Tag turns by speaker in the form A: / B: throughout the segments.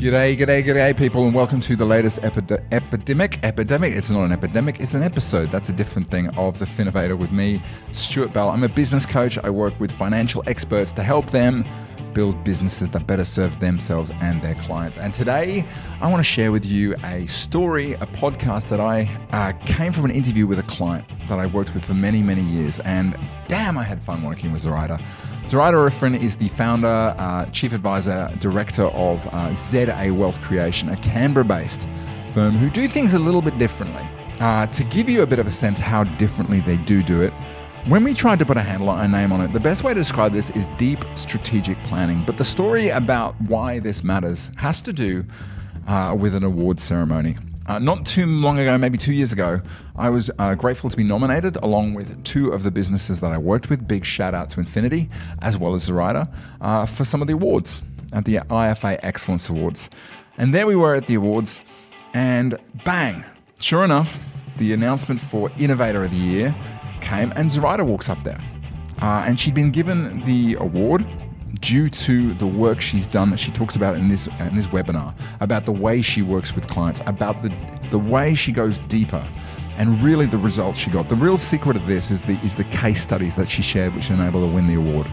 A: G'day, g'day, g'day, people, and welcome to the latest epide- epidemic. Epidemic. It's not an epidemic; it's an episode. That's a different thing of the Finnovator with me, Stuart Bell. I'm a business coach. I work with financial experts to help them build businesses that better serve themselves and their clients. And today, I want to share with you a story, a podcast that I uh, came from an interview with a client that I worked with for many, many years. And damn, I had fun working with Zuraida. Zuraida Arifin is the founder, uh, chief advisor, director of uh, ZA Wealth Creation, a Canberra based firm who do things a little bit differently. Uh, to give you a bit of a sense how differently they do do it, when we tried to put a handle, a name on it, the best way to describe this is deep strategic planning. But the story about why this matters has to do uh, with an award ceremony. Uh, not too long ago, maybe two years ago, I was uh, grateful to be nominated along with two of the businesses that I worked with. Big shout out to Infinity as well as Zuraida uh, for some of the awards at the IFA Excellence Awards. And there we were at the awards, and bang, sure enough, the announcement for Innovator of the Year came, and Zuraida walks up there. Uh, and she'd been given the award due to the work she's done that she talks about in this in this webinar about the way she works with clients, about the the way she goes deeper, and really the results she got. The real secret of this is the is the case studies that she shared, which enabled her to win the award.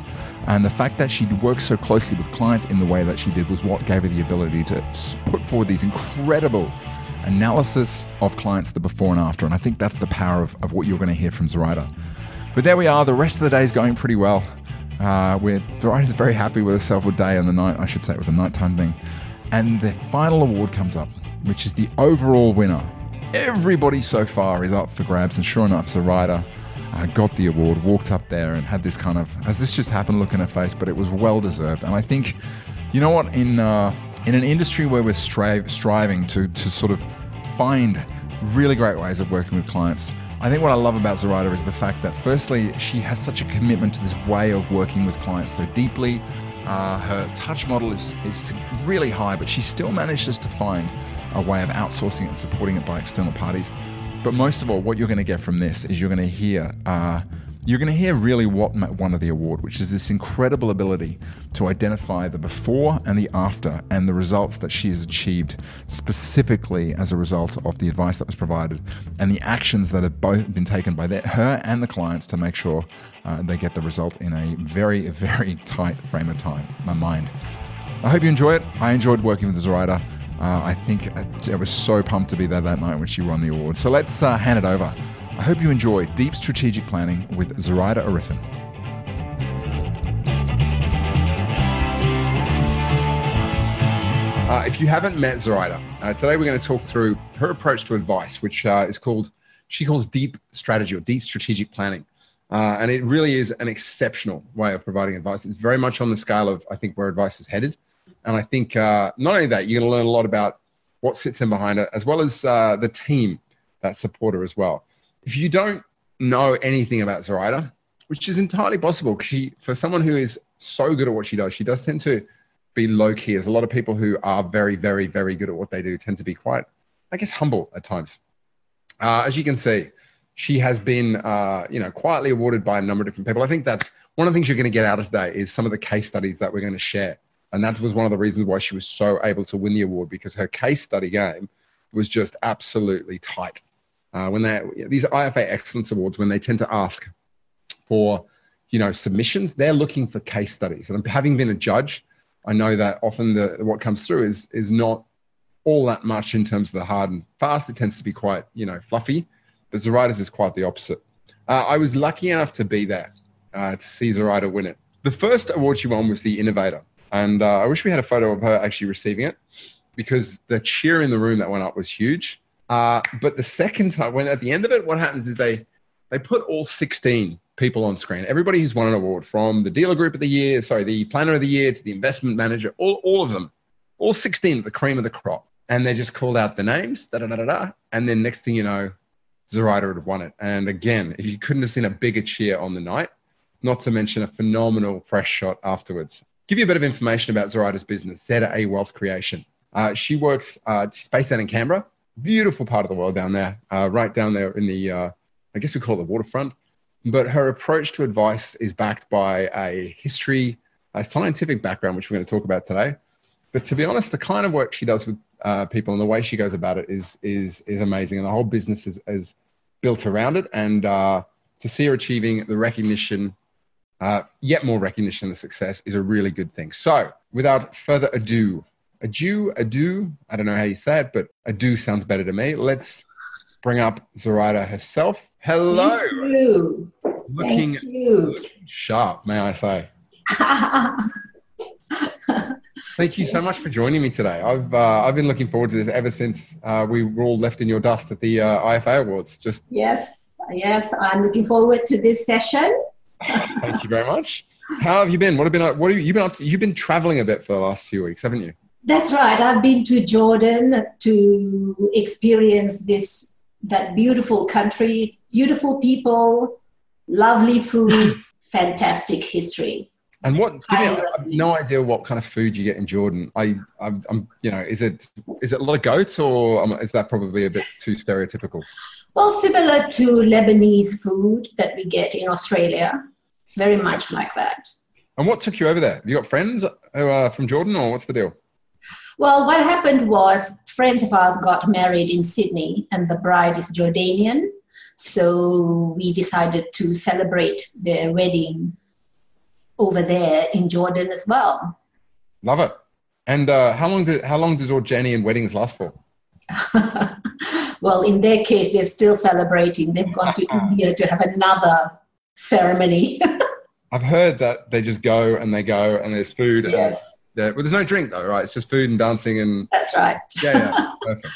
A: And the fact that she worked so closely with clients in the way that she did was what gave her the ability to put forward these incredible analysis of clients, the before and after. And I think that's the power of, of what you're going to hear from Zuraida. But there we are. The rest of the day is going pretty well. Uh, we're Zuraida's very happy with herself with day and the night. I should say it was a nighttime thing. And the final award comes up, which is the overall winner. Everybody so far is up for grabs, and sure enough, Zuraida uh, got the award, walked up there, and had this kind of has this just happened look in her face, but it was well deserved. And I think, you know what, in uh, in an industry where we're stri- striving to to sort of find really great ways of working with clients. I think what I love about Zuraida is the fact that, firstly, she has such a commitment to this way of working with clients so deeply. Uh, her touch model is, is really high, but she still manages to find a way of outsourcing it and supporting it by external parties. But most of all, what you're going to get from this is you're going to hear uh, you're going to hear really what won the award, which is this incredible ability to identify the before and the after and the results that she has achieved specifically as a result of the advice that was provided and the actions that have both been taken by her and the clients to make sure uh, they get the result in a very, very tight frame of time, my mind. I hope you enjoy it. I enjoyed working with Zuraida. Uh, I think I was so pumped to be there that night when she won the award. So let's uh, hand it over. I hope you enjoy Deep Strategic Planning with Zuraida Arifin. Uh, if you haven't met Zuraida, uh, today we're going to talk through her approach to advice, which uh, is called, she calls deep strategy or deep strategic planning. Uh, and it really is an exceptional way of providing advice. It's very much on the scale of, I think, where advice is headed. And I think uh, not only that, you're going to learn a lot about what sits in behind it, as well as uh, the team that support her as well. If you don't know anything about Zuraida, which is entirely possible, she, for someone who is so good at what she does, she does tend to be low key. As a lot of people who are very, very, very good at what they do tend to be quite, I guess, humble at times. Uh, as you can see, she has been, uh, you know, quietly awarded by a number of different people. I think that's one of the things you're going to get out of today is some of the case studies that we're going to share, and that was one of the reasons why she was so able to win the award because her case study game was just absolutely tight. Uh, when they these IFA Excellence Awards, when they tend to ask for, you know, submissions, they're looking for case studies. And having been a judge, I know that often the what comes through is is not all that much in terms of the hard and fast. It tends to be quite you know fluffy, but Zuraida's is quite the opposite. Uh, I was lucky enough to be there uh, to see Zuraida win it. The first award she won was the Innovator, and uh, I wish we had a photo of her actually receiving it because the cheer in the room that went up was huge. Uh, but the second time, when at the end of it, what happens is they they put all 16 people on screen. Everybody who's won an award from the dealer group of the year, sorry, the planner of the year to the investment manager, all, all of them, all 16, the cream of the crop. And they just called out the names, da da da da da. And then next thing you know, Zuraida would have won it. And again, you couldn't have seen a bigger cheer on the night, not to mention a phenomenal fresh shot afterwards. Give you a bit of information about Zuraida's business, ZA Wealth Creation. Uh, she works, uh, she's based out in Canberra, beautiful part of the world down there, uh, right down there in the, uh, I guess we call it the waterfront. But her approach to advice is backed by a history, a scientific background, which we're going to talk about today. But to be honest, the kind of work she does with uh, people and the way she goes about it is is is amazing, and the whole business is, is built around it. And uh, to see her achieving the recognition, uh, yet more recognition, the success is a really good thing. So, without further ado, adieu, adieu. I don't know how you say it, but adieu sounds better to me. Let's bring up Zuraida herself. Hello.
B: Thank you.
A: Looking,
B: Thank you.
A: looking sharp, may I say. Thank you so much for joining me today. I've uh, I've been looking forward to this ever since uh, we were all left in your dust at the uh, IFA Awards. Just
B: yes, yes, I'm looking forward to this session.
A: thank you very much. How have you been? What have been what have you been up to? You've been traveling a bit for the last few weeks, haven't you?
B: That's right. I've been to Jordan to experience this that beautiful country, beautiful people, lovely food, fantastic history.
A: And what? Give me,
B: I
A: I have no idea what kind of food you get in Jordan. I, I'm, I'm, you know, is it is it a lot of goats or um, is that probably a bit too stereotypical?
B: Well, similar to Lebanese food that we get in Australia, very much like that.
A: And what took you over there? Have you got friends who are from Jordan, or what's the deal?
B: Well, what happened was friends of ours got married in Sydney, and the bride is Jordanian. So we decided to celebrate their wedding over there in Jordan as well.
A: Love it. And uh, how long did how long does Jordanian weddings last for?
B: well, in their case, they're still celebrating. They've gone to India to have another ceremony.
A: I've heard that they just go and they go and there's food. And,
B: yes,
A: yeah, but there's no drink though, right? It's just food and dancing and
B: that's right.
A: yeah, yeah, perfect.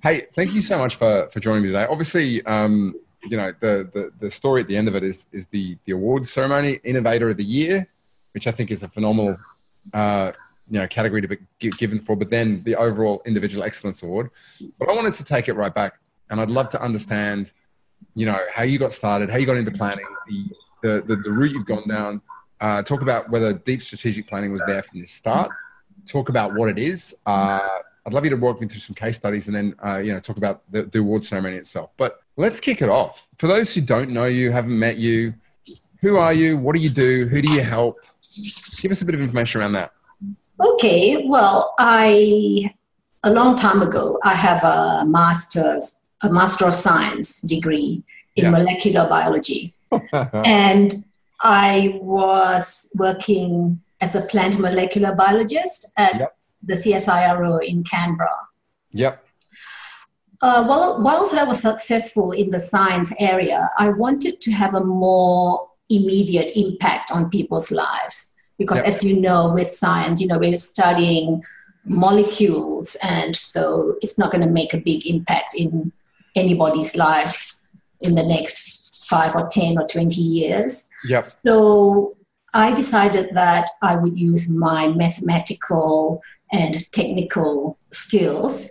A: Hey, thank you so much for for joining me today. Obviously, um, you know the, the the story at the end of it is is the the awards ceremony, Innovator of the Year, which I think is a phenomenal. Uh, you know, category to be given for, but then the overall individual excellence award. But I wanted to take it right back, and I'd love to understand, you know, how you got started, how you got into planning, the the the, the route you've gone down. Uh, talk about whether deep strategic planning was there from the start. Talk about what it is. Uh, I'd love you to walk me through some case studies, and then uh, you know talk about the, the award ceremony itself. But let's kick it off. For those who don't know you, haven't met you, who are you? What do you do? Who do you help? Give us a bit of information around that.
B: Okay, well, I a long time ago I have a master's a master of science degree in
A: Yeah.
B: molecular biology, and I was working as a plant molecular biologist at
A: Yep.
B: the CSIRO in Canberra.
A: yep.
B: Uh, while, whilst I was successful in the science area, I wanted to have a more immediate impact on people's lives. Because,
A: Yeah.
B: as you know, with science, you know, we're studying molecules, and so it's not going to make a big impact in anybody's life in the next five or 10 or 20 years.
A: Yep.
B: So I decided that I would use my mathematical and technical skills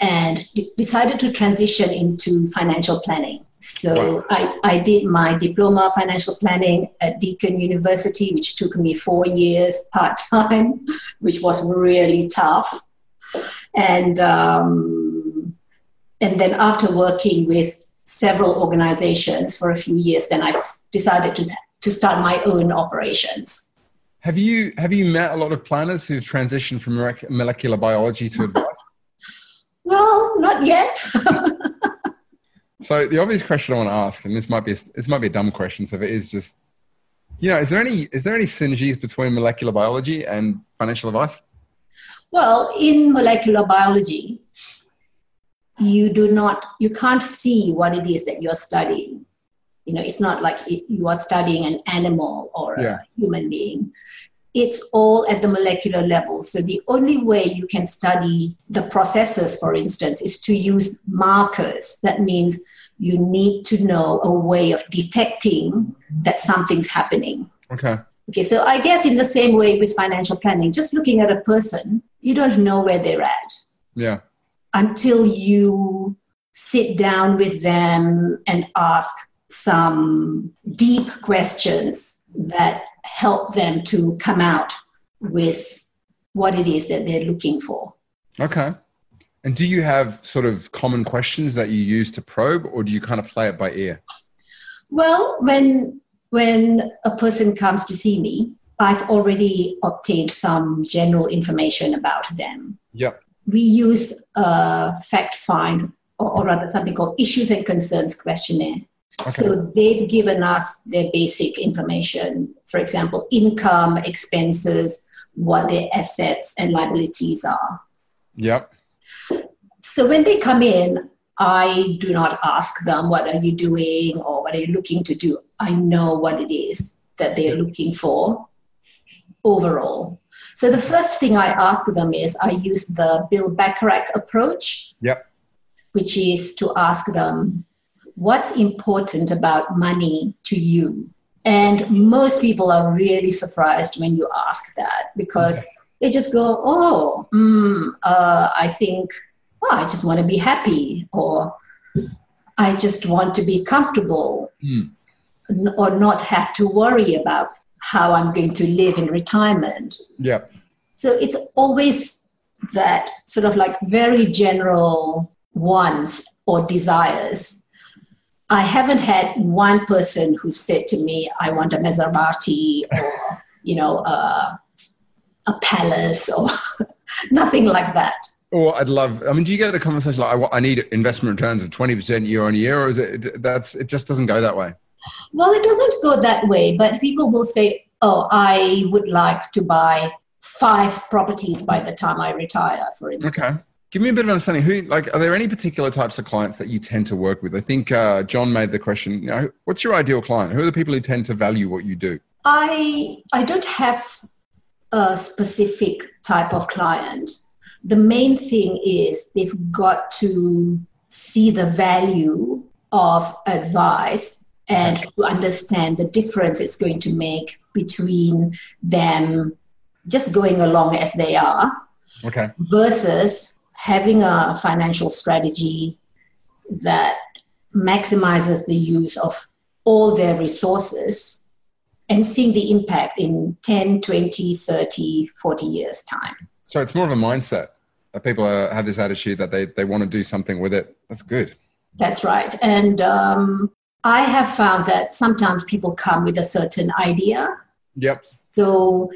B: and decided to transition into financial planning. So I, I did my diploma of financial planning at Deakin University, which took me four years part time, which was really tough. And um, and then after working with several organizations for a few years, then I decided to to start my own operations.
A: Have you have you met a lot of planners who've transitioned from molecular biology to advice?
B: Well, not yet.
A: so the obvious question I want to ask, and this might be a, this might be a dumb question, so if it is just, you know, is there any is there any synergies between molecular biology and financial advice?
B: Well, in molecular biology, you do not, you can't see what it is that you're studying. You know, it's not like it- you are studying an animal or
A: Yeah.
B: a human being. It's all at the molecular level. So the only way you can study the processes, for instance, is to use markers. That means you need to know a way of detecting that something's happening.
A: Okay.
B: Okay, so I guess in the same way with financial planning, just looking at a person, you don't know where they're at
A: Yeah.
B: Until you sit down with them and ask some deep questions that help them to come out with what it is that they're looking for.
A: Okay. And do you have sort of common questions that you use to probe, or do you kind of play it by ear?
B: Well, when when a person comes to see me, I've already obtained some general information about them.
A: Yep.
B: We use a fact find, or, or rather something called issues and concerns questionnaire.
A: Okay.
B: So they've given us their basic information, for example, income, expenses, what their assets and liabilities are.
A: Yep.
B: So when they come in, I do not ask them, What are you doing or what are you looking to do? I know what it is that they're looking for overall. So the first thing I ask them is I use the Bill Bachrach approach,
A: Yep.
B: which is to ask them, What's important about money to you? And most people are really surprised when you ask that because
A: Okay.
B: they just go, Oh, mm, uh, I think oh, I just want to be happy, or I just want to be comfortable, n- or not have to worry about how I'm going to live in retirement.
A: Yeah.
B: So it's always that sort of like very general wants or desires. I haven't had one person who said to me, I want a Maserati or, you know, a, a palace or nothing like that.
A: Or I'd love. I mean, do you get the conversation like, I, I need investment returns of twenty percent year on year, or is it that's it just doesn't go that way?
B: Well, it doesn't go that way, but people will say, oh, I would like to buy five properties by the time I retire, for instance.
A: Okay. Give me a bit of understanding. Who, like, are there any particular types of clients that you tend to work with? I think uh, John made the question. You know, what's your ideal client? Who are the people who tend to value what you do?
B: I, I don't have a specific type of client. The main thing is they've got to see the value of advice and to understand the difference it's going to make between them just going along as they are
A: Okay.
B: versus having a financial strategy that maximizes the use of all their resources and seeing the impact in 10, 20, 30, 40 years' time.
A: So it's more of a mindset. That people have this attitude that they, they want to do something with it. That's good.
B: That's right. And um, I have found that sometimes people come with a certain idea.
A: Yep.
B: So,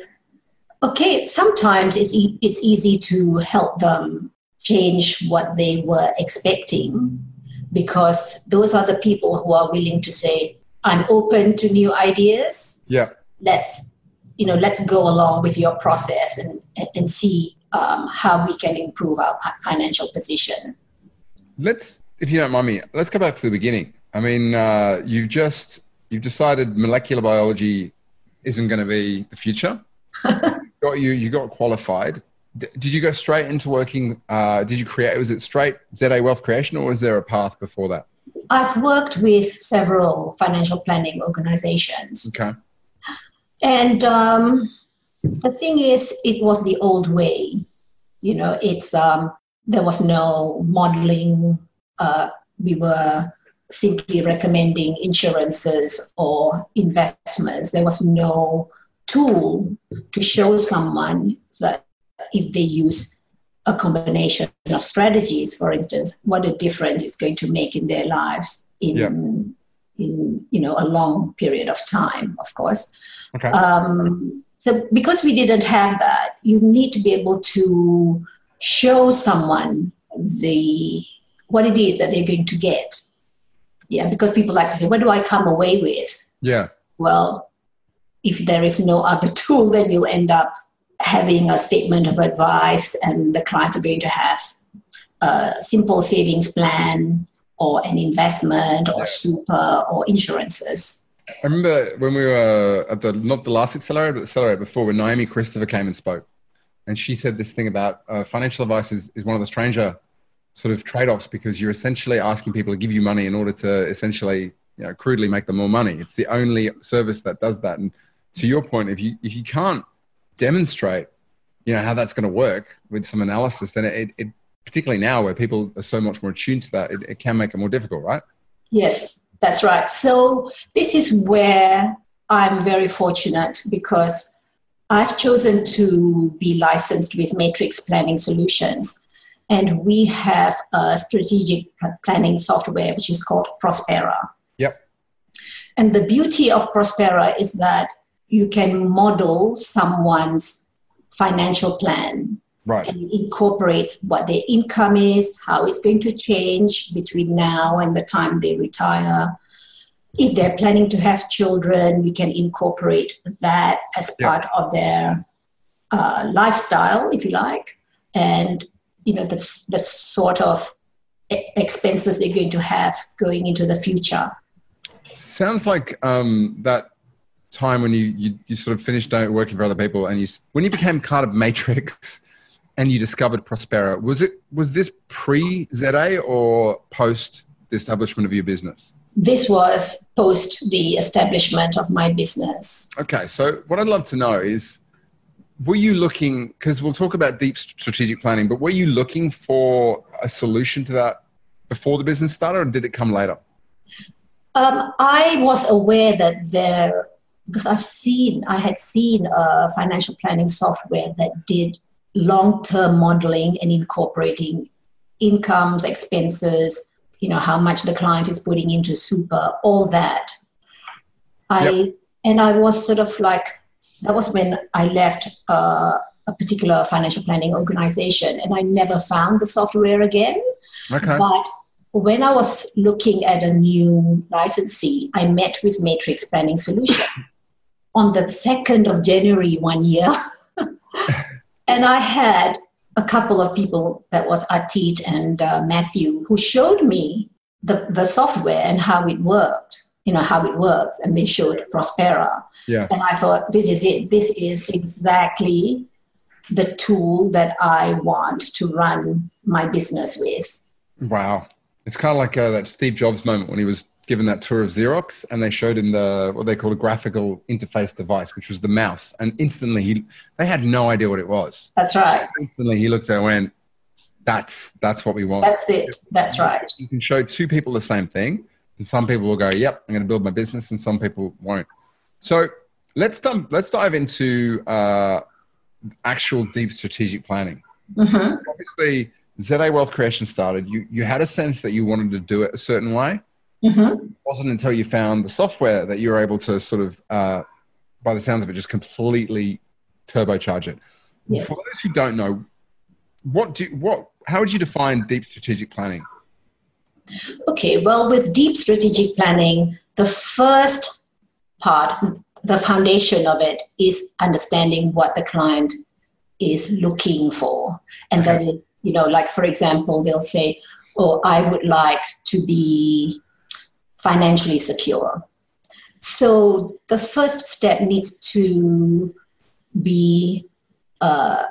B: okay, sometimes it's, e- it's easy to help them change what they were expecting because those are the people who are willing to say, I'm open to new ideas.
A: Yep.
B: Let's, you know, let's go along with your process and, and see um, how we can improve our financial position.
A: Let's, if you don't mind me, let's go back to the beginning. I mean, uh, you've just you've decided molecular biology isn't going to be the future. got you, you got qualified. D- did you go straight into working? Uh, did you create? Was it straight ZA Wealth Creation, or was there a path before that?
B: I've worked with several financial planning organizations.
A: Okay.
B: And um, the thing is, it was the old way. You know, it's um, there was no modeling. Uh, we were simply recommending insurances or investments. There was no tool to show someone that if they use a combination of strategies, for instance, what a difference it's going to make in their lives in
A: Yeah.
B: in you know a long period of time, of course.
A: Okay.
B: Um, so because we didn't have that, you need to be able to show someone the what it is that they're going to get. Yeah, because people like to say, "What do I come away with?"
A: yeah.
B: Well, if there is no other tool, then you'll end up having a statement of advice, and the clients are going to have a simple savings plan or an investment or super or insurances.
A: I remember when we were at the not the last accelerator, but the accelerator before, when Naomi Christopher came and spoke, and she said this thing about uh, financial advice is, is one of the stranger sort of trade-offs because you're essentially asking people to give you money in order to essentially, you know, crudely make them more money. It's the only service that does that. And to your point, if you if you can't demonstrate, you know, how that's going to work with some analysis, then it, it particularly now where people are so much more attuned to that, it, it can make it more difficult, right?
B: Yes, that's right. So this is where I'm very fortunate because I've chosen to be licensed with Matrix Planning Solutions. And we have a strategic planning software which is called Prospera.
A: Yep.
B: And the beauty of Prospera is that you can model someone's financial plan
A: Right.
B: and incorporate what their income is, how it's going to change between now and the time they retire. If they're planning to have children, we can incorporate that as
A: Yeah.
B: part of their uh, lifestyle, if you like, and you know that's that's sort of expenses they're going to have going into the future.
A: Sounds like um, that time when you, you, you sort of finished working for other people and you when you became part of Matrix and you discovered Prospera, was it was this pre ZA or post the establishment of your business?
B: This was post the establishment of my business.
A: Okay, so what I'd love to know is were you looking because we'll talk about deep strategic planning, but were you looking for a solution to that before the business started or did it come later?
B: Um, I was aware that there, because I've seen, I had seen a financial planning software that did long term modeling and incorporating incomes, expenses, you know, how much the client is putting into super, all that. I, and I was sort of like, that was when I left uh, a particular financial planning organization and I never found the software again.
A: Okay.
B: But when I was looking at a new licensee, I met with Matrix Planning Solution on the 2nd of January one year. and I had a couple of people, that was Atit and uh, Matthew, who showed me the, the software and how it worked, you know, how it works. And they showed Prospera.
A: Yeah.
B: And I thought, this is it. This is exactly the tool that I want to run my business with.
A: Wow. It's kind of like uh, that Steve Jobs moment when he was given that tour of Xerox and they showed him the what they called a graphical interface device, which was the mouse. And instantly he they had no idea what it was.
B: That's right.
A: Instantly he looked at it and went, That's that's what we want.
B: That's it. That's right.
A: you can show two people the same thing. And some people will go, Yep, I'm gonna build my business, and some people won't. So let's dive, let's dive into uh, actual deep strategic planning.
B: hmm
A: Obviously, ZA Wealth Creation started. You you had a sense that you wanted to do it a certain way.
B: hmm
A: It wasn't until you found the software that you were able to sort of, uh, by the sounds of it, just completely turbocharge it.
B: Yes.
A: For those who don't know, what do what? How would you define deep strategic planning?
B: Okay. Well, with deep strategic planning, the first part, the foundation of it, is understanding what the client is looking for, and that is, you know, like for example, they'll say, "Oh, I would like to be financially secure." So the first step needs to be, uh,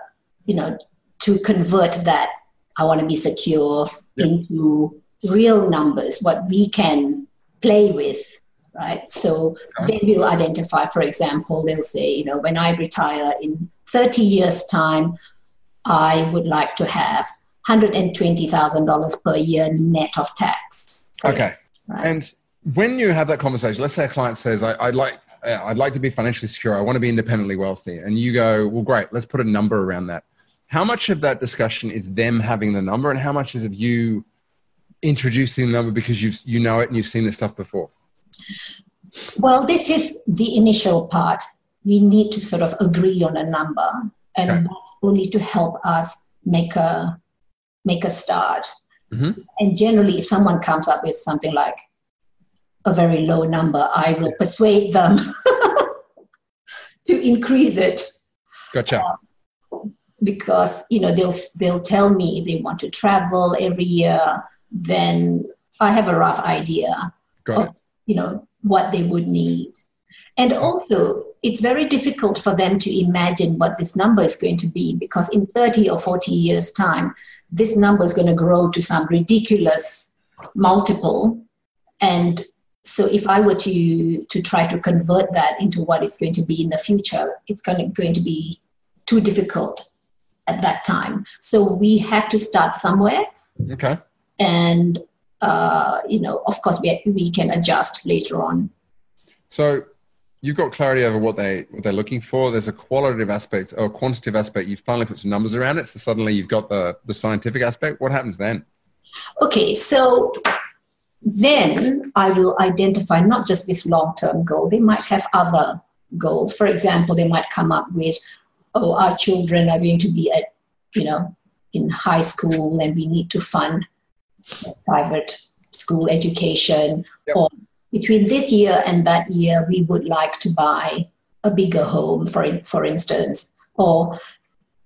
B: you know, to convert that I want to be secure
A: Yeah.
B: into real numbers, what we can play with, right? So
A: Okay.
B: they will identify, for example, they'll say, you know, when I retire in 30 years' time, I would like to have $120,000 per year net of tax.
A: Okay.
B: Right.
A: And when you have that conversation, let's say a client says, I, "I'd like." uh, I'd like to be financially secure. I want to be independently wealthy. And you go, well, great. Let's put a number around that. How much of that discussion is them having the number, and how much is of you introducing the number because you you know it and you've seen this stuff before?
B: Well, this is the initial part. We need to sort of agree on a number, and
A: Okay.
B: that's only to help us make a make a start.
A: Mhm.
B: And generally, if someone comes up with something like a very low number, I will persuade them to increase it
A: Gotcha.
B: because you know they'll they'll tell me if they want to travel every year. Then I have a rough idea
A: it.
B: you know what they would need and also it's very difficult for them to imagine what this number is going to be because in 30 or 40 years time this number is going to grow to some ridiculous multiple and so if i were to to try to convert that into what it's going to be in the future it's going to, going to be too difficult at that time so we have to start somewhere
A: Okay.
B: And uh, you know, of course, we, we can adjust later on.
A: So you've got clarity over what they what they're looking for. There's a qualitative aspect or a quantitative aspect. You've finally put some numbers around it. So suddenly you've got the the scientific aspect. What happens then?
B: Okay, so then I will identify not just this long term goal, they might have other goals. For example, they might come up with, oh, our children are going to be at, you know, in high school and we need to fund private school education. Yep. Or between this year and that year, we would like to buy a bigger home, for, for instance. Or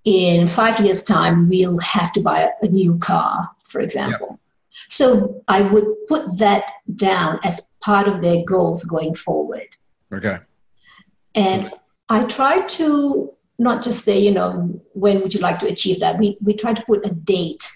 B: in five years' time, we'll have to buy a, new car, for example. Yep. So I would put that down as part of their goals going forward.
A: Okay.
B: And I try to not just say, you know, when would you like to achieve that? We, we try to put a date,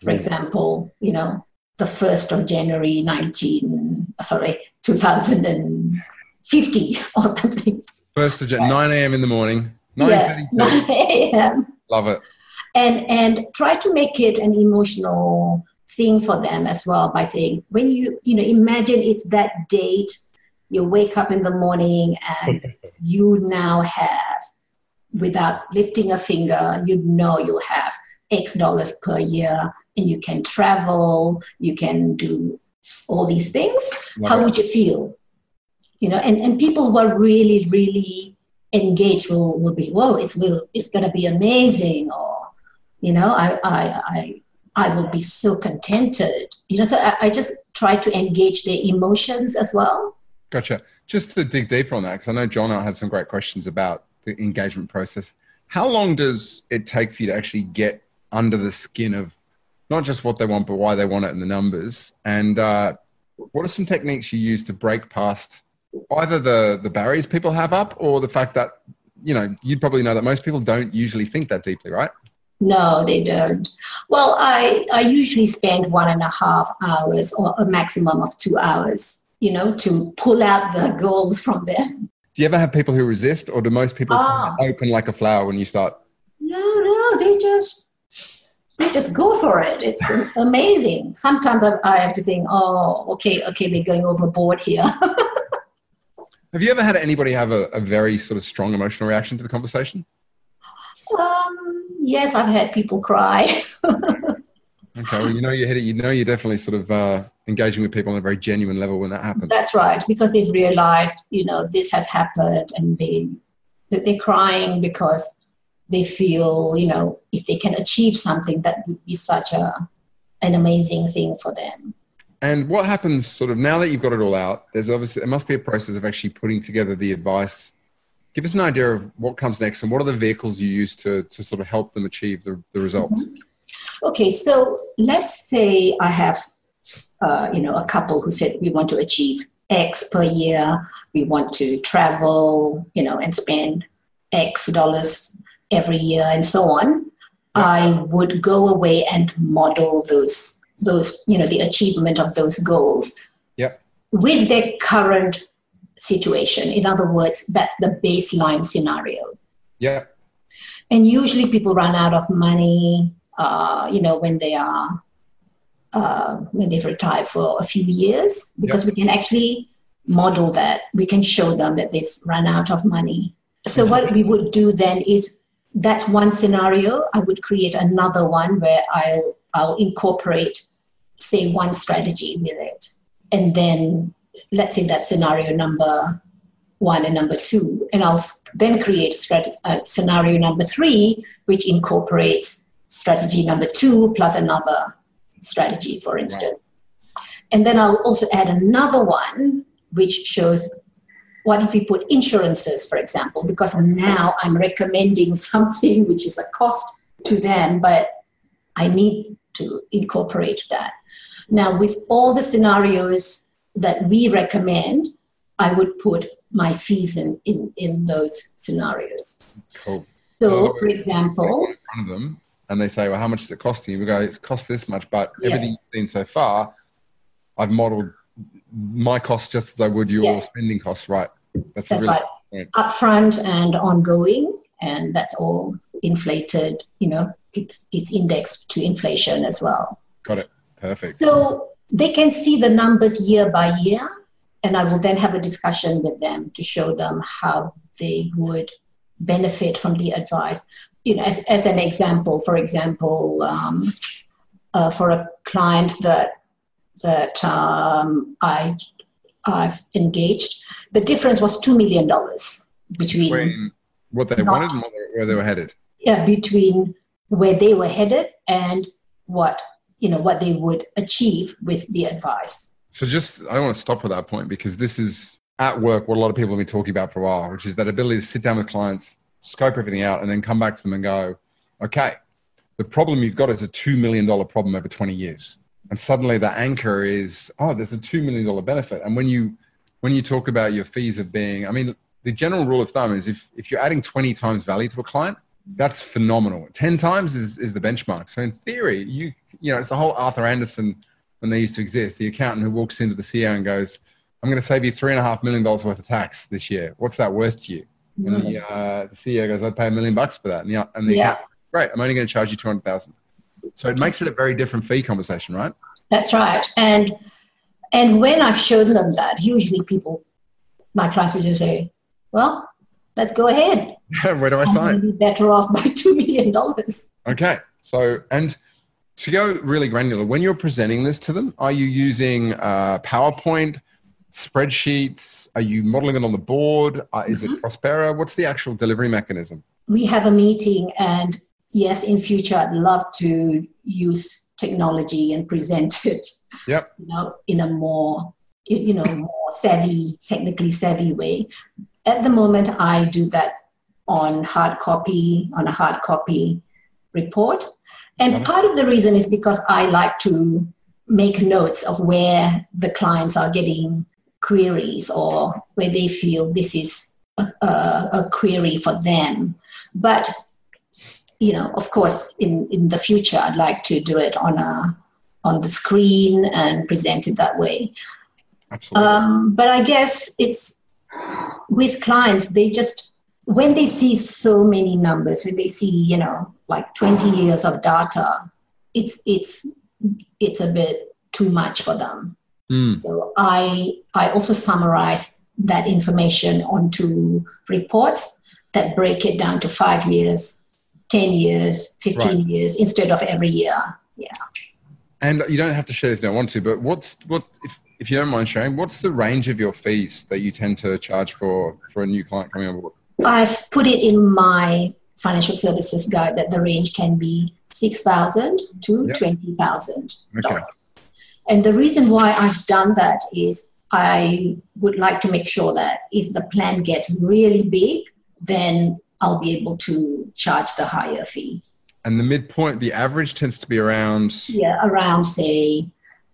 B: for right. example, you know, the 1st of January 19, sorry, 2050 or something.
A: 1st of January, 9 a.m. in the morning. 9
B: yeah, 9 a.m.
A: Love it.
B: And, and try to make it an emotional thing for them as well by saying, when you, you know, imagine it's that date, you wake up in the morning and you now have, without lifting a finger, you know you'll have X dollars per year and you can travel, you can do all these things. Love How it. would you feel? You know, and, and people who are really, really engaged will, will be, whoa, it's will it's gonna be amazing or you know, I I I I will be so contented. You know, so I, I just try to engage their emotions as well.
A: Gotcha. Just to dig deeper on that, because I know John had some great questions about the engagement process. How long does it take for you to actually get under the skin of not just what they want, but why they want it and the numbers? And uh, what are some techniques you use to break past either the, the barriers people have up or the fact that, you know, you'd probably know that most people don't usually think that deeply, right?
B: No, they don't. Well, I, I usually spend one and a half hours or a maximum of two hours, you know, to pull out the goals from them.
A: Do you ever have people who resist, or do most people oh. open like a flower when you start?
B: No, no, they just they just go for it. It's amazing. Sometimes I have to think, oh, okay, okay, they're going overboard here.
A: have you ever had anybody have a, a very sort of strong emotional reaction to the conversation?
B: Um, yes, I've had people cry.
A: okay, well, you know, you hit it. You know, you're definitely sort of uh, engaging with people on a very genuine level when that happens.
B: That's right, because they've realized, you know, this has happened, and they they're crying because they feel, you know, if they can achieve something, that would be such a an amazing thing for them.
A: And what happens, sort of, now that you've got it all out? There's obviously there must be a process of actually putting together the advice give us an idea of what comes next and what are the vehicles you use to, to sort of help them achieve the, the results
B: mm-hmm. okay so let's say i have uh, you know a couple who said we want to achieve x per year we want to travel you know and spend x dollars every year and so on i would go away and model those those you know the achievement of those goals
A: yep.
B: with their current situation. In other words, that's the baseline scenario.
A: Yeah.
B: And usually people run out of money, uh, you know, when they are uh, when they've retired for a few years, because we can actually model that. We can show them that they've run out of money. So what we would do then is that's one scenario. I would create another one where I'll I'll incorporate, say, one strategy with it, and then let's say that scenario number one and number two, and I'll then create a strat- uh, scenario number three, which incorporates strategy number two plus another strategy, for instance. Right. And then I'll also add another one, which shows what if we put insurances, for example, because now I'm recommending something which is a cost to them, but I need to incorporate that. Now, with all the scenarios that we recommend, I would put my fees in, in, in those scenarios.
A: Cool.
B: So, for example,
A: one of them, and they say, "Well, how much is it costing you?" We go, "It costs this much," but yes. everything you've seen so far, I've modelled my costs just as I would your yes. spending costs. Right.
B: That's, that's really right. Upfront and ongoing, and that's all inflated. You know, it's it's indexed to inflation as well.
A: Got it. Perfect.
B: So they can see the numbers year by year, and I will then have a discussion with them to show them how they would benefit from the advice. You know, as, as an example, for example, um, uh, for a client that that um, I I've engaged, the difference was two million dollars between,
A: between what they
B: Not-
A: wanted and where they were headed.
B: yeah, between where they were headed and what you know what they would achieve with the advice.
A: So just I want to stop at that point because this is at work what a lot of people have been talking about for a while, which is that ability to sit down with clients, scope everything out, and then come back to them and go, okay, the problem you've got is a two million dollar problem over 20 years. And suddenly the anchor is, oh, there's a two million dollar benefit. And when you when you talk about your fees of being, I mean, the general rule of thumb is if if you're adding 20 times value to a client, that's phenomenal. 10 times is, is the benchmark. So in theory, you you know, it's the whole Arthur Andersen when they used to exist, the accountant who walks into the CEO and goes, I'm going to save you three and a half million dollars worth of tax this year. What's that worth to you? And the, uh, the CEO goes, I'd pay a million bucks for that. And the, and the
B: Yeah.
A: great, I'm only going to charge you 200,000. So it makes it a very different fee conversation, right?
B: That's right. And and when I've shown them that, usually people, my clients would just say, "Well, let's go ahead.
A: Where do I sign?
B: be better off by two million dollars."
A: Okay. So, and to go really granular, when you're presenting this to them, are you using uh, PowerPoint, spreadsheets? Are you modeling it on the board? Uh, is it Prospera? What's the actual delivery mechanism?
B: We have a meeting, and yes, in future, I'd love to use technology and present it,
A: Yep.
B: you know, in a more you know more savvy, technically savvy way. At the moment, I do that on hard copy on a hard copy report. And
A: it.
B: part of the reason is because I like to make notes of where the clients are getting queries or where they feel this is a, a, a query for them. But, you know, of course, in, in the future, I'd like to do it on a on the screen and present it that way.
A: Absolutely.
B: Um, but I guess it's with clients, they just, when they see so many numbers, when they see, you know, like 20 years of data, it's, it's, it's a bit too much for them.
A: Mm.
B: So I, I also summarize that information onto reports that break it down to five years, 10 years, 15
A: Right.
B: years instead of every year. Yeah.
A: And you don't have to share if you don't want to, but what's what if, if you don't mind sharing, what's the range of your fees that you tend to charge for for a new client coming on board?
B: I've put it in my financial services guide that the range can be 6000 to
A: Yep.
B: $20,000.
A: Okay.
B: And the reason why I've done that is I would like to make sure that if the plan gets really big, then I'll be able to charge the higher fee.
A: And the midpoint, the average tends to be around
B: Yeah, around say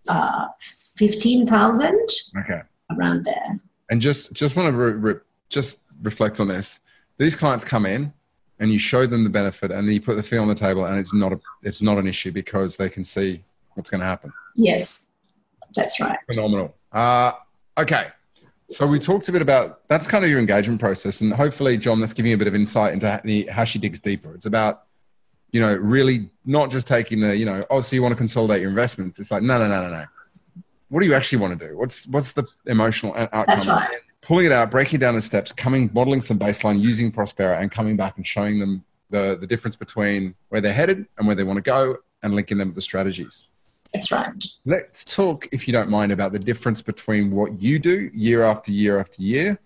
B: uh, 15,000,
A: okay.
B: around there.
A: And just just want to re- re- just reflect on this. These clients come in and you show them the benefit and then you put the fee on the table and it's not a it's not an issue because they can see what's going to happen.
B: Yes, that's right.
A: Phenomenal. Uh, okay. So we talked a bit about that's kind of your engagement process, and hopefully, John, that's giving you a bit of insight into how she digs deeper. It's about, you know, really not just taking the, you know, oh, so you want to consolidate your investments. It's like, no, no, no, no, no. What do you actually want to do? What's what's the emotional outcome?
B: That's right.
A: Pulling it out, breaking it down in steps, coming, modeling some baseline, using Prospera, and coming back and showing them the the difference between where they're headed and where they want to go, and linking them with the strategies.
B: That's right.
A: Let's talk, if you don't mind, about the difference between what you do year after year after year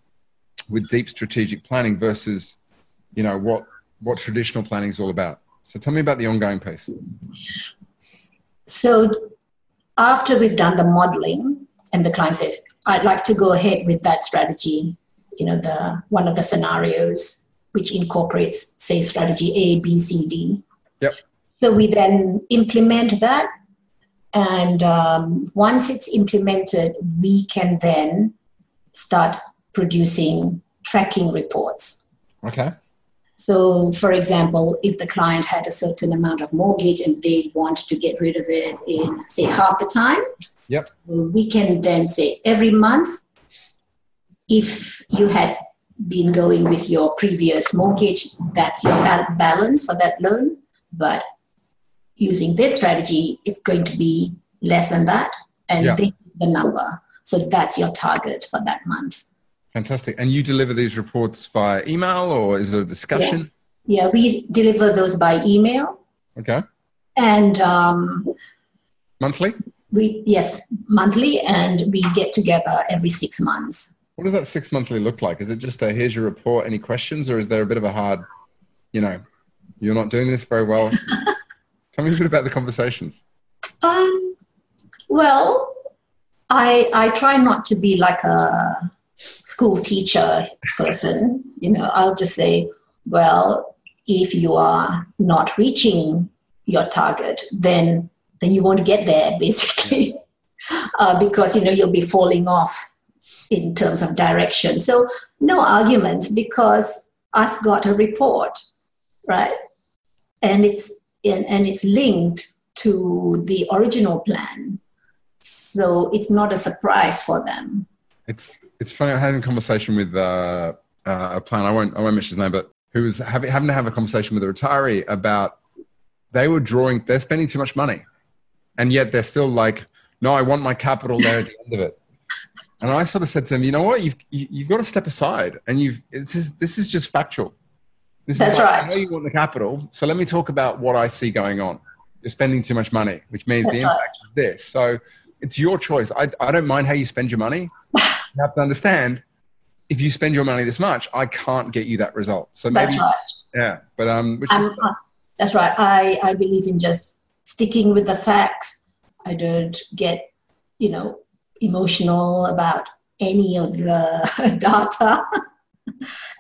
A: with deep strategic planning versus, you know, what what traditional planning is all about. So tell me about the ongoing piece.
B: So after we've done the modeling and the client says, I'd like to go ahead with that strategy, you know, the one of the scenarios which incorporates, say, strategy A, B, C, D.
A: Yep.
B: So we then implement that. And um, once it's implemented, we can then start producing tracking reports.
A: Okay.
B: So, for example, if the client had a certain amount of mortgage and they want to get rid of it in, say, half the time,
A: Yep.
B: we can then say every month, if you had been going with your previous mortgage, that's your balance for that loan. But using this strategy, is going to be less than that, and
A: Yeah.
B: this is the number. So that's your target for that month.
A: Fantastic. And you deliver these reports by email or is it a discussion?
B: Yeah, we deliver those by email.
A: Okay.
B: and um,
A: Monthly?
B: we yes monthly and we get together every six months
A: what does that six monthly look like? Is it just a here's your report, any questions, or is there a bit of a hard, you know, you're not doing this very well? Tell me a bit about the conversations.
B: Um, well, I I try not to be like a school teacher person. You know, I'll just say, well, if you are not reaching your target, then then you won't get there basically, uh, because you know you'll be falling off in terms of direction. So no arguments because I've got a report, right? And it's and, and it's linked to the original plan. So it's not a surprise for them.
A: It's it's funny. I had a conversation with uh, uh, a plan. I won't I won't mention his name, but who was having having to have a conversation with a retiree about they were drawing. They're spending too much money, and yet they're still like, no, I want my capital there at the end of it. And I sort of said to them, you know what, you've you, have you have got to step aside, and you've this is this is just factual.
B: This That's right.
A: I know you want the capital, so let me talk about what I see going on. You're spending too much money, which means That's the impact right. of this. So it's your choice. I, I don't mind how you spend your money. you have to understand if you spend your money this much, I can't get you that result. So maybe,
B: that's right.
A: Yeah, but um,
B: is, uh, that's right. I I believe in just sticking with the facts. I don't get you know emotional about any of the data,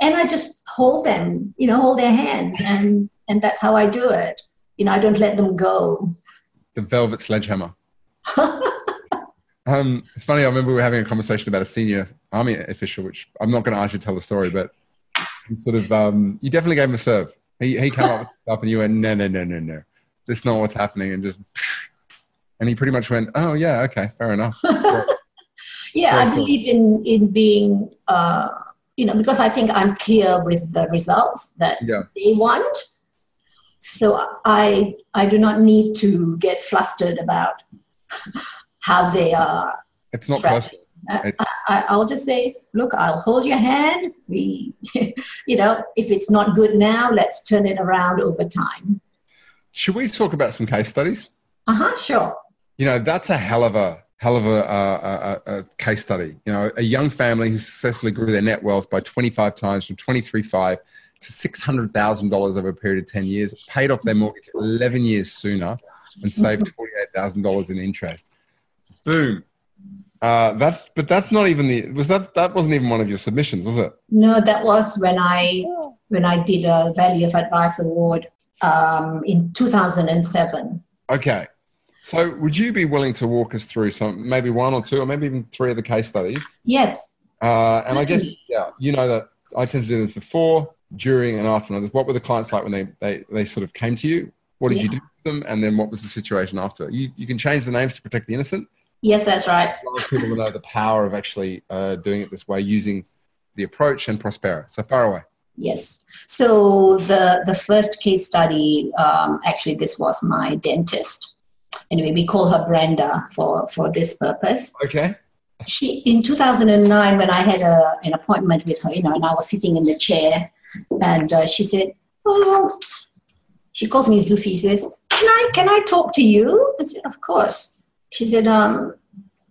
B: and I just hold them, you know, hold their hands, and and that's how I do it. You know, I don't let them go.
A: The velvet sledgehammer. Um, it's funny. I remember we were having a conversation about a senior army official, which I'm not going to ask you to tell the story, but you sort of um, you definitely gave him a serve. He he came up with stuff, and you went, no, no, no, no, no. This is not what's happening, and just and he pretty much went, oh yeah, okay, fair enough.
B: yeah, I believe in in being, uh, you know, because I think I'm clear with the results that yeah. they want. So I I do not need to get flustered about how they are.
A: It's not personal.
B: I, will just say, look, I'll hold your hand. We, you know, if it's not good now, let's turn it around over time.
A: Should we talk about some case studies?
B: Uh huh. Sure.
A: You know, that's a hell of a hell of a, a, a, case study. You know, a young family who successfully grew their net wealth by 25 times from 23.5 to $600,000 over a period of 10 years, paid off their mortgage 11 years sooner, and saved $48,000 in interest. Boom. Uh, that's but that's not even the was that that wasn't even one of your submissions, was it?
B: No, that was when I when I did a Value of Advice Award um, in 2007.
A: Okay. So, would you be willing to walk us through some, maybe one or two, or maybe even three of the case studies?
B: Yes.
A: Uh, and I guess, yeah, you know that I tend to do this before, during, and after. What were the clients like when they, they, they sort of came to you? What did yeah. you do with them? And then what was the situation after? You, you can change the names to protect the innocent.
B: Yes, that's right.
A: A lot of people know the power of actually uh, doing it this way, using the approach and Prospera. So far away.
B: Yes. So the the first case study, um, actually, this was my dentist. Anyway, we call her Brenda for for this purpose.
A: Okay.
B: She in 2009 when I had a, an appointment with her, you know, and I was sitting in the chair, and uh, she said, "Oh," she calls me Zufi. She says, "Can I can I talk to you?" I said, "Of course." she said, um,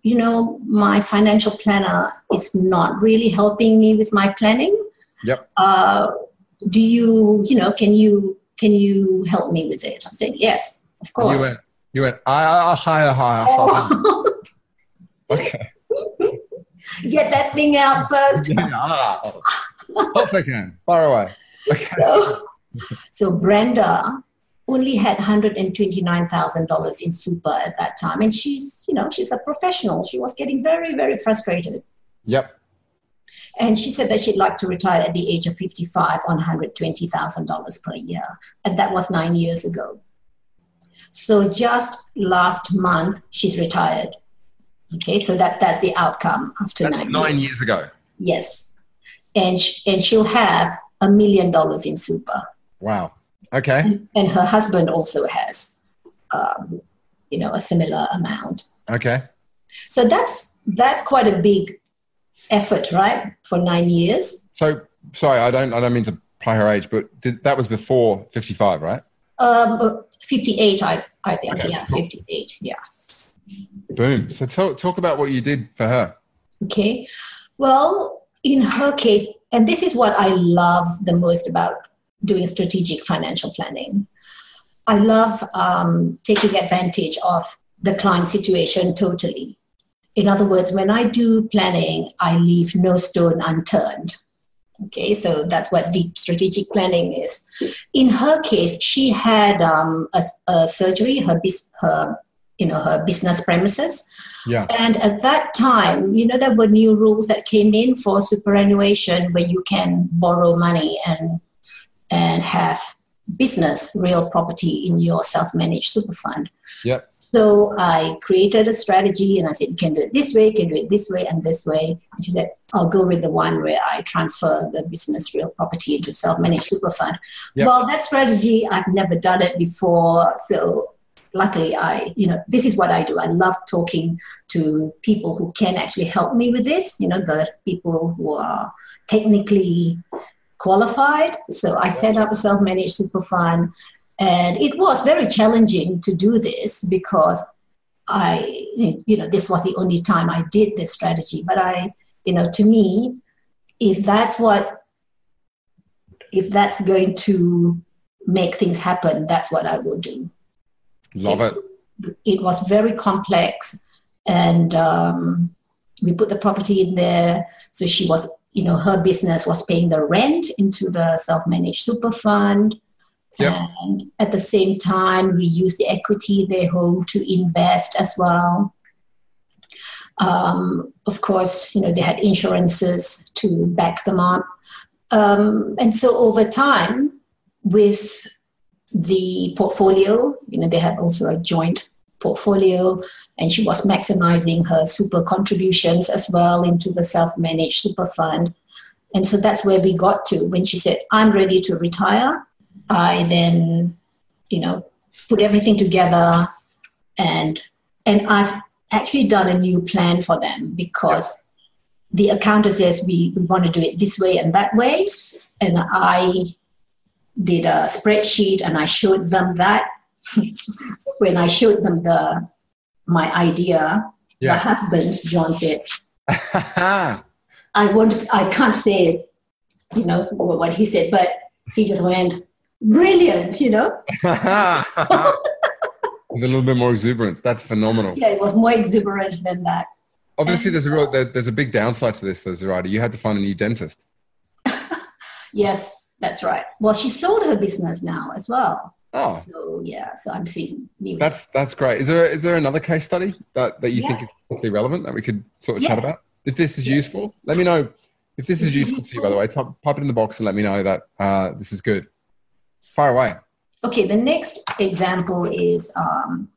B: you know, my financial planner is not really helping me with my planning.
A: Yep.
B: Uh, do you, you know, can you can you help me with it? I said, yes, of course.
A: You went, you ah, higher, higher. Oh. okay.
B: Get that thing out first.
A: yeah. Ah. Off again. Far away. Okay.
B: So, so Brenda only had $129,000 in super at that time. And she's, you know, she's a professional. She was getting very, very frustrated.
A: Yep.
B: And she said that she'd like to retire at the age of 55 on $120,000 per year. And that was nine years ago. So just last month, she's retired. Okay, so that, that's the outcome after
A: that's
B: nine,
A: nine years. years ago.
B: Yes. And, and she'll have a million dollars in super.
A: Wow. Okay.
B: And, and her husband also has, um, you know, a similar amount.
A: Okay.
B: So that's that's quite a big effort, right, for nine years.
A: So sorry, I don't I don't mean to play her age, but did, that was before fifty five, right?
B: Um, fifty eight, I I think. Okay. Yeah, fifty eight. Yes.
A: Boom. So talk talk about what you did for her.
B: Okay. Well, in her case, and this is what I love the most about doing strategic financial planning. I love um, taking advantage of the client situation totally. In other words, when I do planning, I leave no stone unturned. Okay, so that's what deep strategic planning is. In her case, she had um, a, a, surgery, her, her, you know, her business premises.
A: Yeah.
B: And at that time, you know, there were new rules that came in for superannuation where you can borrow money and and have business real property in your self-managed super fund.
A: Yep.
B: So I created a strategy and I said, you can do it this way, you can do it this way and this way. And she said, I'll go with the one where I transfer the business real property into self-managed super fund. Yep. Well, that strategy, I've never done it before. So luckily I, you know, this is what I do. I love talking to people who can actually help me with this, you know, the people who are technically qualified. So I set up a self-managed super fund and it was very challenging to do this because I, you know, this was the only time I did this strategy. But I, you know, to me, if that's what, if that's going to make things happen, that's what I will do.
A: Love it.
B: It was very complex, and um, we put the property in there. So she was, you know, her business was paying the rent into the self-managed super fund. And at the same time, we use the equity they hold to invest as well. Um, of course, you know, they had insurances to back them up. Um, and so over time, with the portfolio, you know, they had also a joint portfolio, and she was maximizing her super contributions as well into the self managed super fund. And so that's where we got to when she said, I'm ready to retire. I then, you know, put everything together and and I've actually done a new plan for them because the accountant says we, we want to do it this way and that way. And I did a spreadsheet and I showed them that. when I showed them the my idea, yeah. the husband, John said, I won't I can't say you know, what he said, but he just went, brilliant, you know.
A: With a little bit more exuberance. That's phenomenal.
B: Yeah, it was more exuberant than that.
A: Obviously, there's a real, there's a big downside to this, though, Zuraida. You had to find a new dentist.
B: yes, that's right. Well, she sold her business now as well.
A: Oh.
B: So yeah, so I'm seeing new.
A: That's that's great. Is there is there another case study that, that you yeah. think is particularly relevant that we could sort of yes. chat about? If this is yes. useful, let me know. If this is useful to you, by the way, type, pop it in the box and let me know that uh, this is good. Far away.
B: Okay, the next example is um,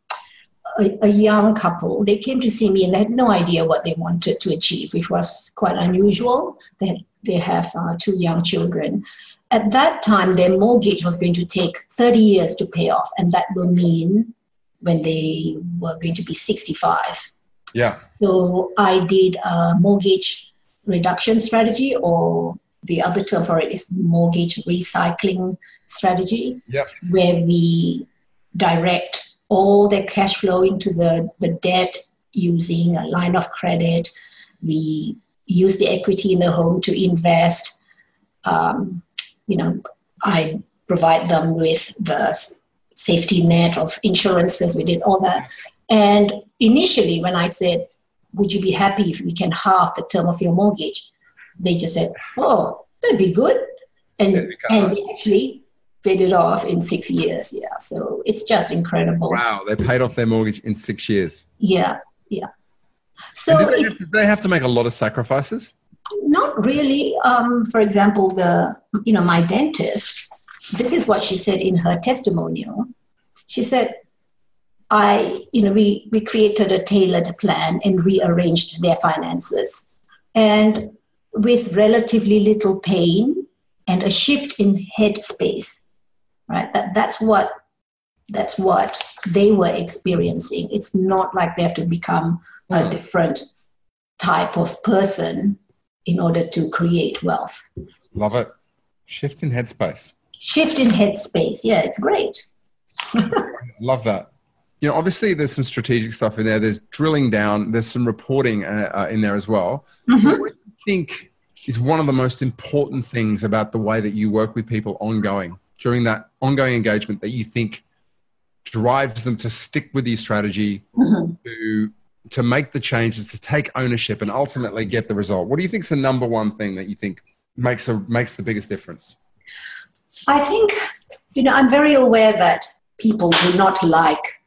B: a, a, young couple. They came to see me and they had no idea what they wanted to achieve, which was quite unusual. They, had, they have uh, two young children. At that time, their mortgage was going to take 30 years to pay off, and that will mean when they were going to be 65.
A: Yeah.
B: So I did a mortgage reduction strategy or the other term for it is mortgage recycling strategy,
A: yep.
B: where we direct all the cash flow into the, the debt using a line of credit. We use the equity in the home to invest. Um, you know, I provide them with the safety net of insurances. We did all that. And initially, when I said, Would you be happy if we can halve the term of your mortgage? They just said, "Oh, that'd be good," and and they actually paid it off in six years. Yeah, so it's just incredible.
A: Wow, they paid off their mortgage in six years.
B: Yeah, yeah. So
A: did they, it, did they, have to make a lot of sacrifices?
B: Not really. Um, for example, the you know my dentist. This is what she said in her testimonial. She said, I, you know, we, we created a tailored plan and rearranged their finances. And with relatively little pain and a shift in headspace right? That, that's what that's what they were experiencing. It's not like they have to become a hmm. different type of person in order to create wealth.
A: Love it. Shift in headspace.
B: Shift in headspace. Yeah it's great.
A: Love that you know obviously there's some strategic stuff in there there's drilling down there's some reporting uh, uh, in there as well mm-hmm think is one of the most important things about the way that you work with people ongoing during that ongoing engagement that you think drives them to stick with your strategy, mm-hmm. to to make the changes, to take ownership, and ultimately get the result? What do you think is the number one thing that you think makes a, makes the biggest difference?
B: I think you know I'm very aware that people do not like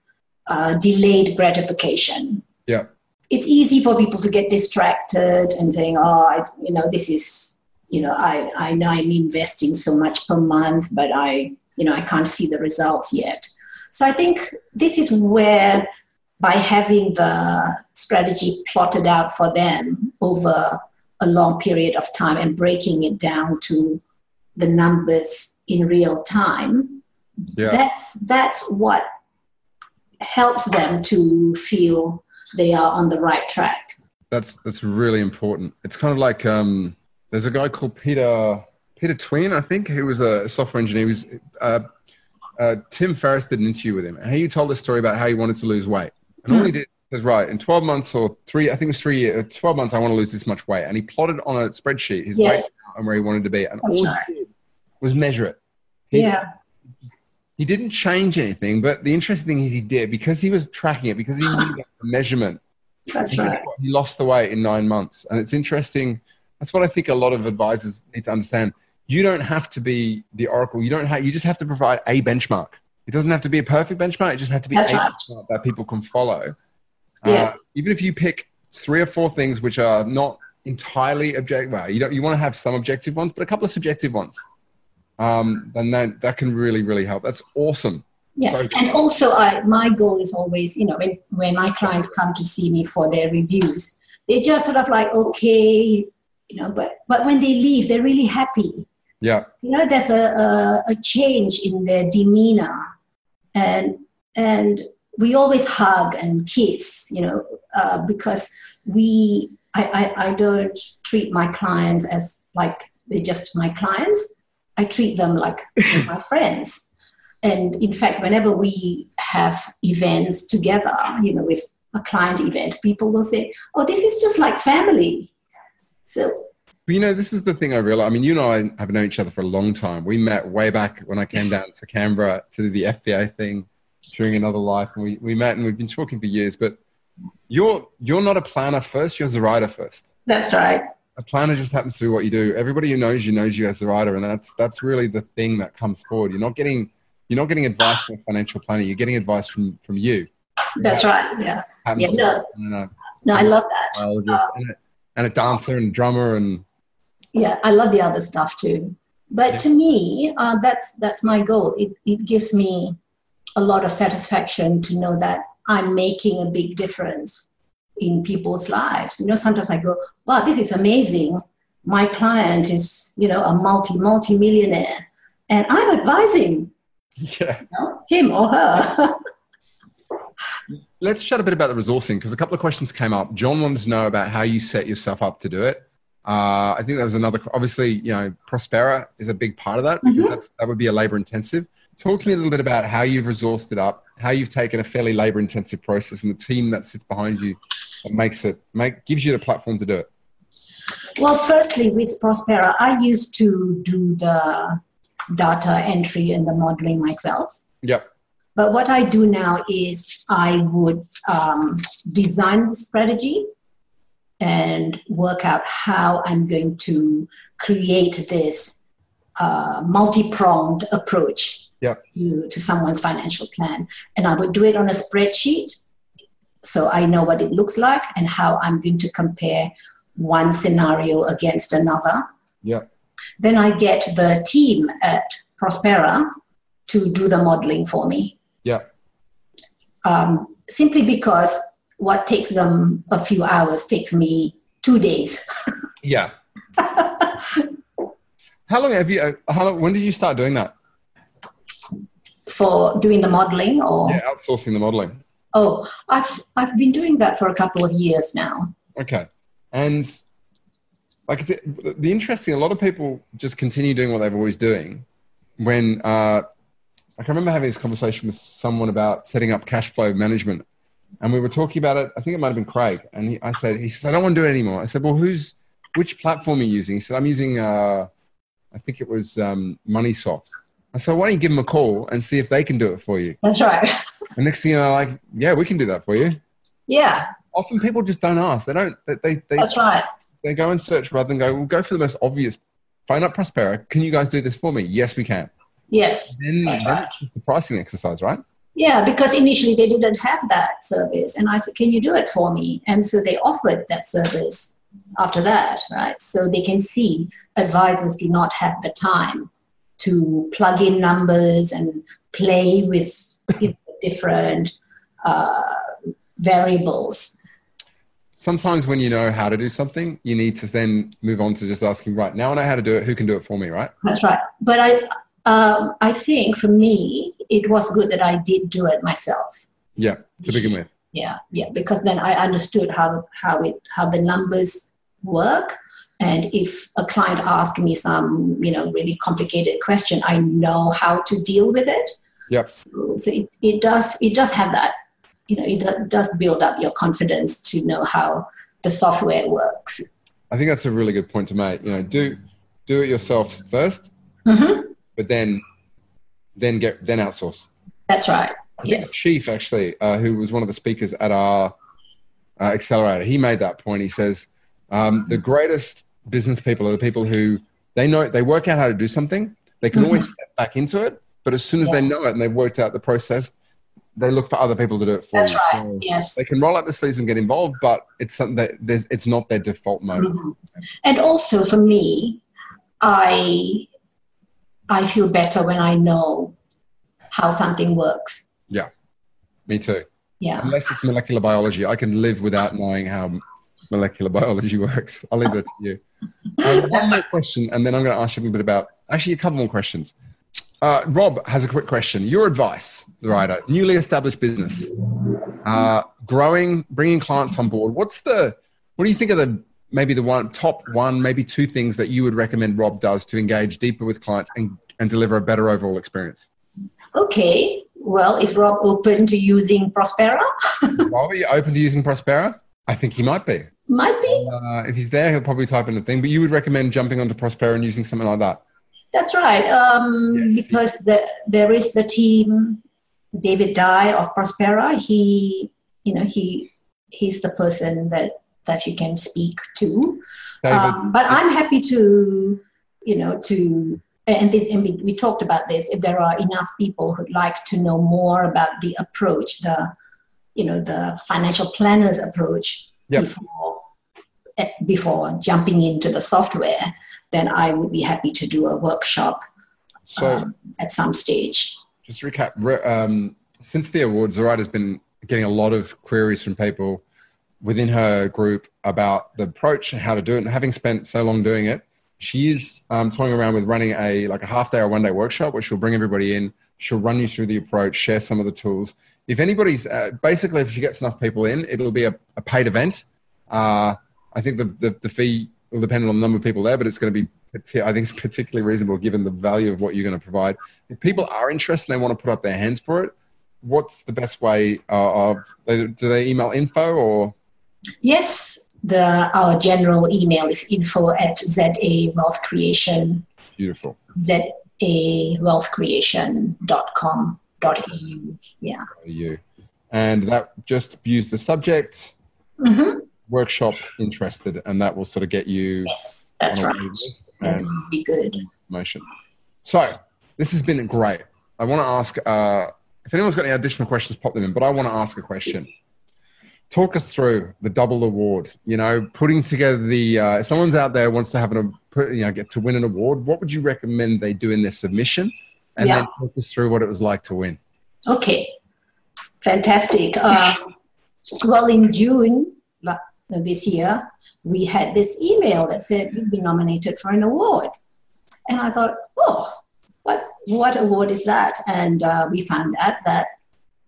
B: uh, delayed gratification.
A: Yeah,
B: it's easy for people to get distracted and saying, "Oh, I, you know, this is you know, I I know I'm investing so much per month, but I you know I can't see the results yet." So I think this is where by having the strategy plotted out for them over a long period of time and breaking it down to the numbers in real time yeah. that's that's what helps them to feel they are on the right track
A: that's that's really important it's kind of like um, there's a guy called peter peter twin i think who was a software engineer he was uh, uh, tim ferriss did an interview with him and he told a story about how he wanted to lose weight and all he hmm. did was right in 12 months or three, I think it was three years, 12 months, I want to lose this much weight. And he plotted on a spreadsheet his yes. weight and where he wanted to be. And That's all right. he did was measure it.
B: He, yeah.
A: He didn't change anything, but the interesting thing is he did because he was tracking it, because he knew the measurement.
B: That's he, right.
A: He lost the weight in nine months. And it's interesting. That's what I think a lot of advisors need to understand. You don't have to be the oracle. You don't have, you just have to provide a benchmark. It doesn't have to be a perfect benchmark. It just has to be That's a right. benchmark that people can follow. Uh, yes. Uh, even if you pick three or four things which are not entirely objective, well, you don't, you want to have some objective ones, but a couple of subjective ones. Um, then that, that can really, really help. That's awesome.
B: Yeah, so and also I, my goal is always, you know, when, when my clients come to see me for their reviews, they just sort of like, okay, you know, but but when they leave, they're really happy.
A: Yeah.
B: You know, there's a, a, a change in their demeanor, and and we always hug and kiss, you know, uh, because we, I, I, I don't treat my clients as like they're just my clients. I treat them like my friends. And in fact, whenever we have events together, you know, with a client event, people will say, "Oh, this is just like family." So.
A: you know, this is the thing I realize. I mean, you and I have known each other for a long time. We met way back when I came down to Canberra to do the FPA thing during another life, and we, we met and we've been talking for years. But you're you're not a planner first; you're the writer first.
B: That's right.
A: A planner just happens to be what you do. Everybody who knows you knows you as a writer, and that's that's really the thing that comes forward. You're not getting you're not getting advice from a financial planner. You're getting advice from from you.
B: That's right. Yeah. Yeah. No. No, no, I love that.
A: And, a, and a dancer and drummer and.
B: Yeah, I love the other stuff too. But yeah. to me, uh, that's that's my goal. It it gives me a lot of satisfaction to know that I'm making a big difference in people's lives. You know, sometimes I go, wow, this is amazing. My client is, you know, a multi, multi millionaire, and I'm advising
A: yeah.
B: You know, him or her.
A: Let's chat a bit about the resourcing because a couple of questions came up. John wanted to know about how you set yourself up to do it. Uh, I think that was another. Obviously, you know, Prospera is a big part of that because mm-hmm. that would be a labor intensive. Talk to me a little bit about how you've resourced it up, how you've taken a fairly labor intensive process and the team that sits behind you that makes it, make, gives you the platform to do it.
B: Well, firstly, with Prospera, I used to do the data entry and the modeling myself.
A: Yep.
B: But what I do now is I would um, design the strategy and work out how I'm going to create this uh, multi pronged approach
A: yep.
B: to, to someone's financial plan. And I would do it on a spreadsheet so I know what it looks like and how I'm going to compare one scenario against another.
A: Yeah.
B: Then I get the team at Prospera to do the modeling for me.
A: Yeah.
B: Um, simply because what takes them a few hours takes me two days.
A: yeah. how long have you? Uh, how long, when did you start doing that?
B: for doing the modeling or
A: yeah, outsourcing the modeling?
B: Oh, I've I've been doing that for a couple of years now.
A: Okay, and like it, the interesting, a lot of people just continue doing what they've always doing. When uh, I can remember having this conversation with someone about setting up cash flow management, and we were talking about it. I think it might have been Craig, and he, I said, he said, I don't want to do it anymore. I said, well, who's which platform are you using? He said, I'm using, uh, I think it was um, MoneySoft. I said, why don't you give them a call and see if they can do it for you?
B: That's right.
A: And next thing you know, like, yeah, we can do that for you.
B: Yeah.
A: Often people just don't ask. They don't, they, they, they,
B: That's right.
A: they go and search rather than go, well, go for the most obvious. Phone up Prospera. Can you guys do this for me? Yes, we can.
B: Yes.
A: Then,
B: That's
A: then
B: right.
A: it's a pricing exercise, right?
B: Yeah, because initially they didn't have that service. And I said, Can you do it for me? And so they offered that service after that, right? So they can see advisors do not have the time to plug in numbers and play with different uh, variables.
A: Sometimes when you know how to do something, you need to then move on to just asking, right, now I know how to do it. Who can do it for me, right?
B: That's right. But I, um, I think for me, it was good that I did do it myself.
A: Yeah, to begin with.
B: yeah yeah because then i understood how how it how the numbers work and if a client asks me some you know really complicated question i know how to deal with it
A: Yep.
B: so it, it does it does have that you know it do- does build up your confidence to know how the software works
A: I think that's a really good point to make. You know, do do it yourself 1st
B: hmm
A: but then then get then outsource.
B: that's right yes
A: Chief actually, uh, who was one of the speakers at our uh, accelerator, he made that point. He says um, the greatest business people are the people who they know they work out how to do something. They can always step back into it, but as soon as they know it and they've worked out the process, they look for other people to do it for them.
B: that's
A: you.
B: right
A: So
B: yes
A: they can roll up the sleeves and get involved, but it's something that there's it's not their default mode.
B: Mhm. And also for me, I I feel better when I know how something works. Yeah.
A: Me too.
B: Yeah.
A: Unless it's molecular biology, I can live without knowing how molecular biology works. I'll leave that to you. Um, one more question, and then I'm going to ask you a little bit about actually a couple more questions. Uh, Rob has a quick question. Your advice, the writer, newly established business, uh, growing, bringing clients on board. What's the, what do you think are the maybe the one top one, maybe two things that you would recommend Rob does to engage deeper with clients and, and deliver a better overall experience?
B: Okay. Well, is Rob open to using Prospera?
A: Rob, are you open to using Prospera? I think he might be.
B: Might be.
A: Uh, if he's there, he'll probably type in a thing. But you would recommend jumping onto Prospera and using something like that.
B: That's right. Um,
A: Yes.
B: Because the, there is the team, David Dye of Prospera. He, you know, he he's the person that that you can speak to.
A: David,
B: Um, but I'm happy to, you know, to and this and we, we talked about this. If there are enough people who'd like to know more about the approach, the, you know, the financial planners approach
A: Yep.
B: before before jumping into the software, then I would be happy to do a workshop
A: so
B: um, at some stage.
A: just to recap. Um, since the awards, Zuraida has been getting a lot of queries from people within her group about the approach and how to do it. And having spent so long doing it, she is um, toying around with running a like a half day or one day workshop where she'll bring everybody in. She'll run you through the approach, share some of the tools. If anybody's uh, basically, if she gets enough people in, it'll be a, a paid event. Uh, I think the, the the fee will depend on the number of people there, but it's going to be I think it's particularly reasonable given the value of what you're going to provide. If people are interested and they want to put up their hands for it, what's the best way uh, of do they email info or
B: Yes, the our general email is info at za wealth creation
A: beautiful?
B: zawealthcreation.com.au. Yeah.
A: You and that just views the subject
B: hmm
A: workshop interested, and that will sort of get you
B: Yes, that's right.
A: waiting list
B: That
A: and
B: be good.
A: promotion. So this has been great. I want to ask uh, if anyone's got any additional questions, pop them in. But I want to ask a question. Talk us through the double award. You know, putting together the. Uh, if someone's out there wants to have an you know get to win an award, what would you recommend they do in their submission? And
B: Yeah.
A: then talk us through what it was like to win.
B: Okay, fantastic. Um, well, in June this year, we had this email that said you've been nominated for an award, and I thought, oh, what what award is that? And uh, we found out that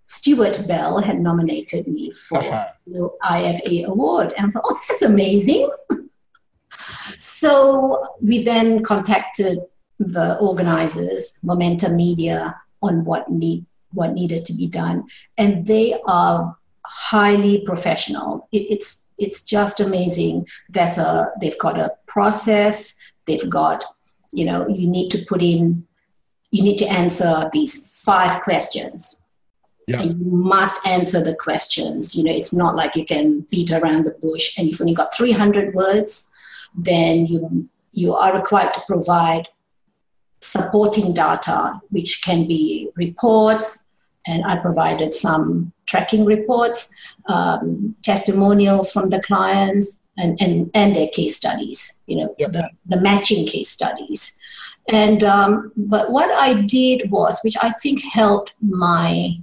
B: Stuart Bell had nominated me for the IFA award, and I thought, oh, that's amazing. so we then contacted the organizers, Momentum Media, on what need what needed to be done, and they are highly professional. It, it's it's just amazing. There's a uh, they've got a process. They've got you know you need to put in you need to answer these five questions.
A: Yeah.
B: And you must answer the questions. You know, it's not like you can beat around the bush. And if only got 300 words, then you you are required to provide supporting data, which can be reports, and I provided some tracking reports, um, testimonials from the clients, and, and, and their case studies, you know,
A: yep.
B: the, the matching case studies. And um, but what I did was, which I think helped my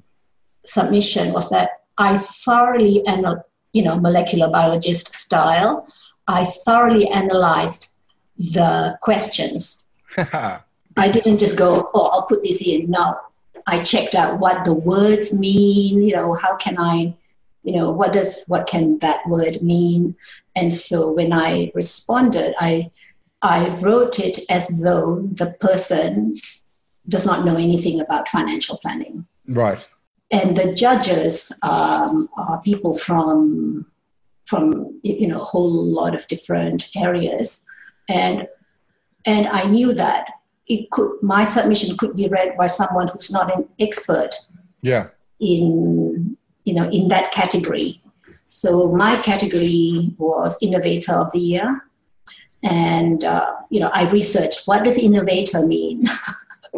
B: submission, was that I thoroughly and you know molecular biologist style. I thoroughly analyzed the questions. I didn't just go, oh, I'll put this in. No, I checked out what the words mean. You know, how can I, you know, what does what can that word mean? And so when I responded, I I wrote it as though the person does not know anything about financial planning.
A: Right.
B: And the judges um, are people from from you know a whole lot of different areas, and and I knew that it could my submission could be read by someone who's not an expert.
A: Yeah.
B: In you know in that category. So my category was innovator of the year and, uh, you know, I researched what does innovator mean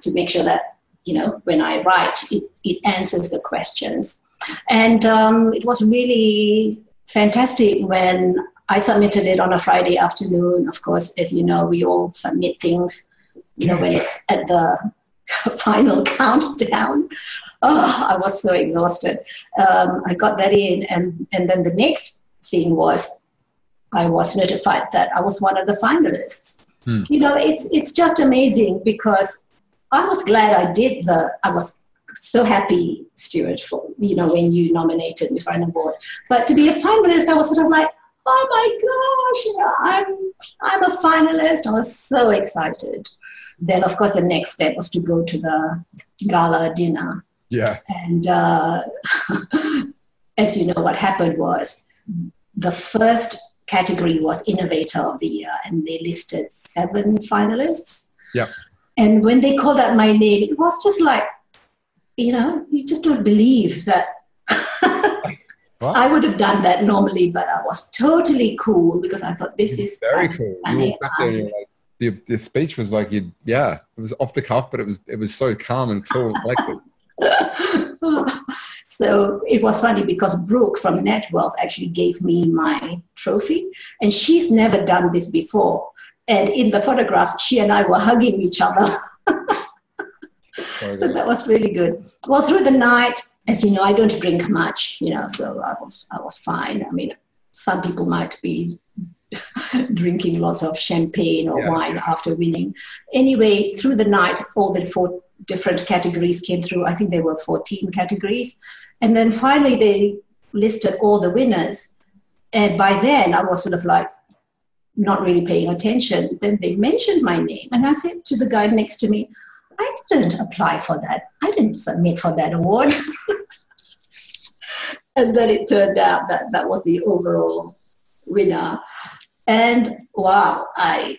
B: to make sure that, you know, when I write, it, it answers the questions. And um, it was really fantastic when I submitted it on a Friday afternoon. Of course, as you know, we all submit things, you know, when it's at the final countdown. Oh, I was so exhausted. Um, I got that in, and, and then the next thing was I was notified that I was one of the finalists. Hmm. You know, it's it's just amazing because I was glad I did the. I was so happy, Stuart, for you know when you nominated me for an award. But to be a finalist, I was sort of like, oh my gosh, you know, I'm I'm a finalist. I was so excited. Then, of course, the next step was to go to the gala dinner.
A: Yeah.
B: And uh, as you know, what happened was the first category was Innovator of the Year, and they listed seven finalists.
A: Yeah.
B: And when they called out my name, it was just like, you know, you just don't believe that. I would have done that normally, but I was totally cool because I thought this is
A: very cool. You walked up there, like, the, the speech was like you, yeah, it was off the cuff, but it was it was so calm and cool and collected.
B: So it was funny because Brooke from Netwealth actually gave me my trophy, and she's never done this before. And in the photographs, she and I were hugging each other. so that was really good. Well, through the night, as you know, I don't drink much, you know, so I was I was fine. I mean, some people might be drinking lots of champagne or yeah. wine after winning. Anyway, through the night, all the four different categories came through. I think there were 14 categories. And then finally, they listed all the winners. And by then, I was sort of like not really paying attention. Then they mentioned my name. And I said to the guy next to me, I didn't apply for that. I didn't submit for that award. and then it turned out that that was the overall winner. And wow, I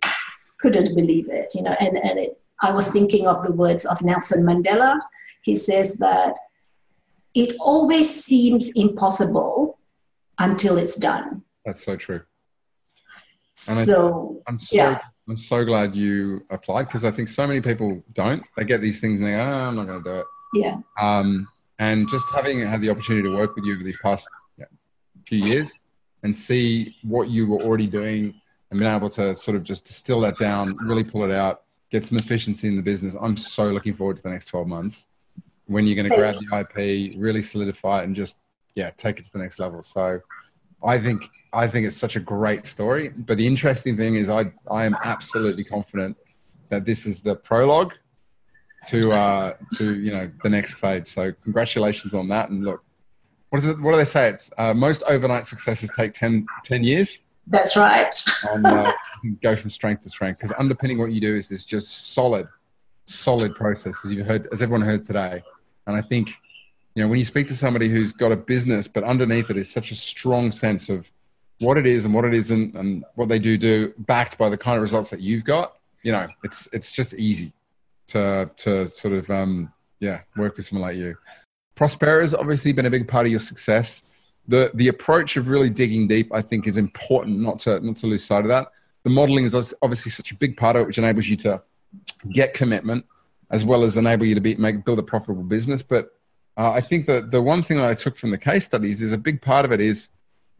B: couldn't believe it, you know, and, and it, I was thinking of the words of Nelson Mandela. He says that it always seems impossible until it's done.
A: That's so true.
B: And so,
A: I, am so
B: yeah.
A: I'm so glad you applied because I think so many people don't. They get these things and they go, oh, I'm not going to do it.
B: Yeah.
A: Um, and just having had the opportunity to work with you over these past yeah, few years and see what you were already doing and being able to sort of just distill that down, really pull it out, get some efficiency in the business. I'm so looking forward to the next 12 months when you're going to grab the IP, really solidify it, and just yeah, take it to the next level. So, I think I think it's such a great story. But the interesting thing is, I I am absolutely confident that this is the prologue to uh, to you know the next stage. So, congratulations on that. And look, what is it? What do they say? It's uh, most overnight successes take 10, 10 years.
B: That's right.
A: and, uh, go from strength to strength because underpinning what you do is this just solid, solid process as you heard, as everyone heard today. And I think, you know, when you speak to somebody who's got a business, but underneath it is such a strong sense of what it is and what it isn't and what they do do backed by the kind of results that you've got you know it's it's just easy to to sort of um yeah work with someone like you prospera has obviously been a big part of your success. The the approach of really digging deep i think is important not to not to lose sight of that. The modeling is obviously such a big part of it which enables you to get commitment as well as enable you to be, make build a profitable business. But uh, i think that the one thing that i took from the case studies is a big part of it is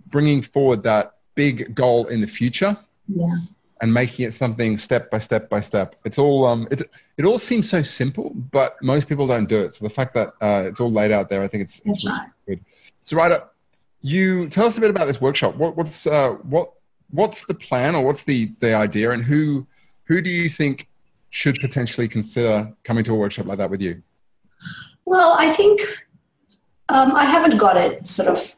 A: bringing forward that big goal in the future.
B: Yeah.
A: And making it something step by step by step. It's all um, it's it all seems so simple, but most people don't do it. So the fact that uh, it's all laid out there, I think it's, it's really right. good. So, Zuraida, you tell us a bit about this workshop. What, what's uh, what what's the plan or what's the the idea, and who who do you think should potentially consider coming to a workshop like that with you?
B: Well, I think um, I haven't got it sort of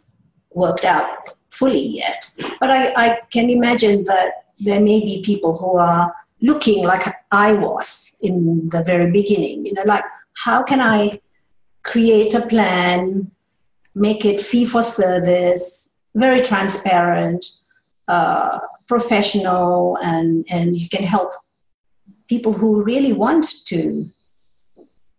B: worked out fully yet. But I, I can imagine that there may be people who are looking like I was in the very beginning, you know, like how can I create a plan, make it fee for service, very transparent, uh, professional, and, and you can help people who really want to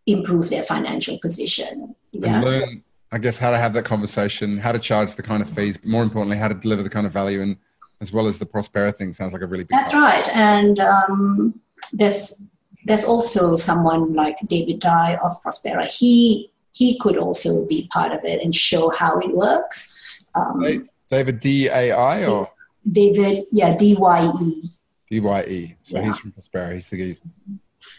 B: improve their financial position.
A: Yeah. learn I guess how to have that conversation, how to charge the kind of fees, but more importantly, how to deliver the kind of value, and as well as the Prospera thing sounds like a really big.
B: That's part. right, and um, there's there's also someone like David Dye of Prospera. He he could also be part of it and show how it works.
A: Um, David D A I or
B: David, yeah, D Y E.
A: D Y E. So yeah. he's from Prospera. He's the geese.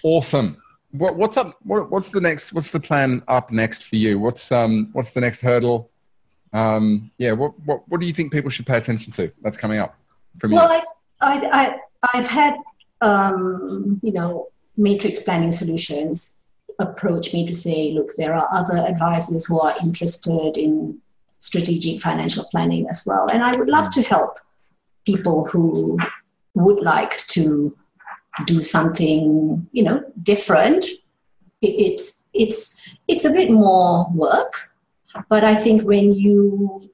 A: Awesome what, what's up? What, what's the next? What's the plan up next for you? What's um what's the next hurdle? Um, yeah, what what what do you think people should pay attention to? That's coming up from
B: well, you. Well, I, I I I've had um you know matrix planning solutions approach me to say, look, there are other advisors who are interested in strategic financial planning as well, and I would love mm. to help people who would like to do something you know different it's it's it's a bit more work but i think when you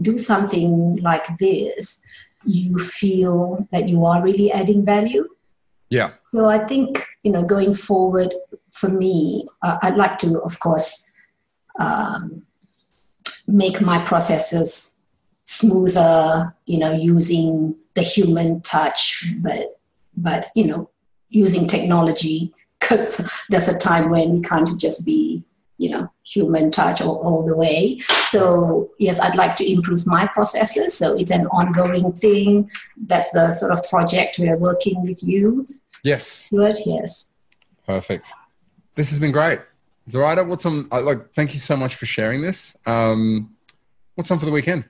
B: do something like this you feel that you are really adding value.
A: Yeah.
B: So i think you know going forward for me uh, i'd like to of course um, make my processes smoother you know using the human touch but but you know using technology because there's a time when we can't just be you know human touch all, all the way. So yes i'd like to improve my processes. So it's an ongoing thing. That's the sort of project we are working with you.
A: Yes.
B: Good yes.
A: Perfect. This has been great. Zuraida, what's on like thank you so much for sharing this. Um what's on for the weekend?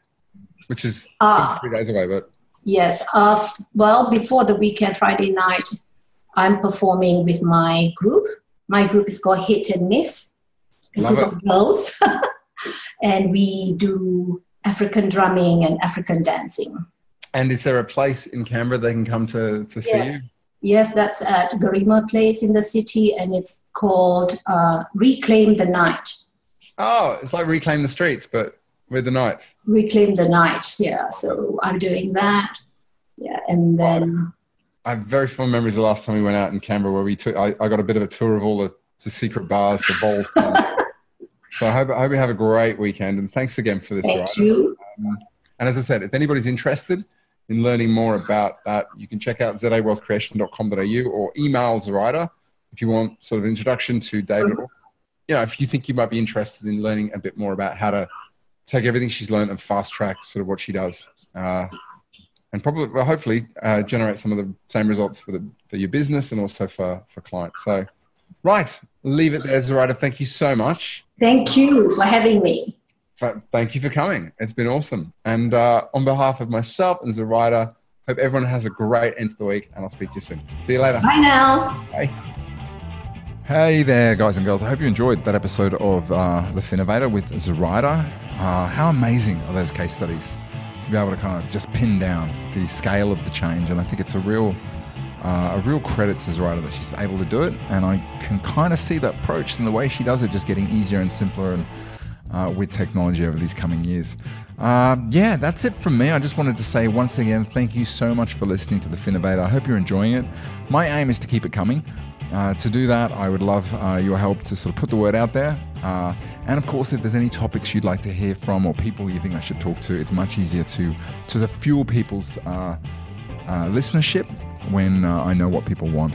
A: Which is uh, three days away but
B: Yes. Uh, well, before the weekend, Friday night, I'm performing with my group. My group is called Hit and Miss, a Love group it. of girls. and we do African drumming and African dancing.
A: And is there a place in Canberra they can come to, to see
B: yes.
A: you?
B: Yes, that's at Garema Place in the city, and it's called uh, Reclaim the Night.
A: Oh, it's like Reclaim the Streets, but with the night.
B: Reclaim the night, yeah. So I'm doing that. Yeah, and then
A: I have very fond memories of the last time we went out in Canberra where we took I, I got a bit of a tour of all the, the secret bars, the vault. So I hope I hope you have a great weekend and thanks again for this.
B: Thank you.
A: Um, and as I said, if anybody's interested in learning more about that, you can check out zawealthcreation.com.au or email Zuraida if you want sort of introduction to David. Mm-hmm. You know, if you think you might be interested in learning a bit more about how to take everything she's learned and fast track sort of what she does. Uh, and probably, well, hopefully, uh, generate some of the same results for, the, for your business and also for, for clients. So, right, leave it there, Zuraida. Thank you so much.
B: Thank you for having me.
A: Thank you for coming. It's been awesome. And uh, on behalf of myself and Zuraida, hope everyone has a great end of the week, and I'll speak to you soon. See you later.
B: Bye now.
A: Bye. Hey there, guys and girls. I hope you enjoyed that episode of uh, The Finnovator with Zuraida. Uh, how amazing are those case studies to be able to kind of just pin down the scale of the change? And I think it's a real, uh, a real credit to Zuraida that she's able to do it. And I can kind of see that approach and the way she does it just getting easier and simpler and uh, with technology over these coming years. Uh, yeah, that's it from me. I just wanted to say once again, thank you so much for listening to the Finnovator. I hope you're enjoying it. My aim is to keep it coming. Uh, to do that, I would love uh, your help to sort of put the word out there. Uh, and of course, if there's any topics you'd like to hear from or people you think I should talk to, it's much easier to to the fuel people's uh, uh, listenership when uh, I know what people want.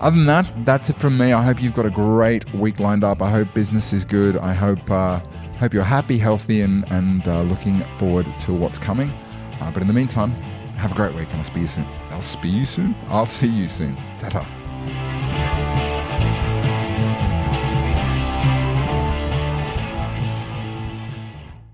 A: Other than that, that's it from me. I hope you've got a great week lined up. I hope business is good. I hope uh, hope you're happy, healthy, and and uh, looking forward to what's coming. Uh, but in the meantime, have a great week, and I'll see you soon. I'll speak you soon. I'll see you soon. Ta.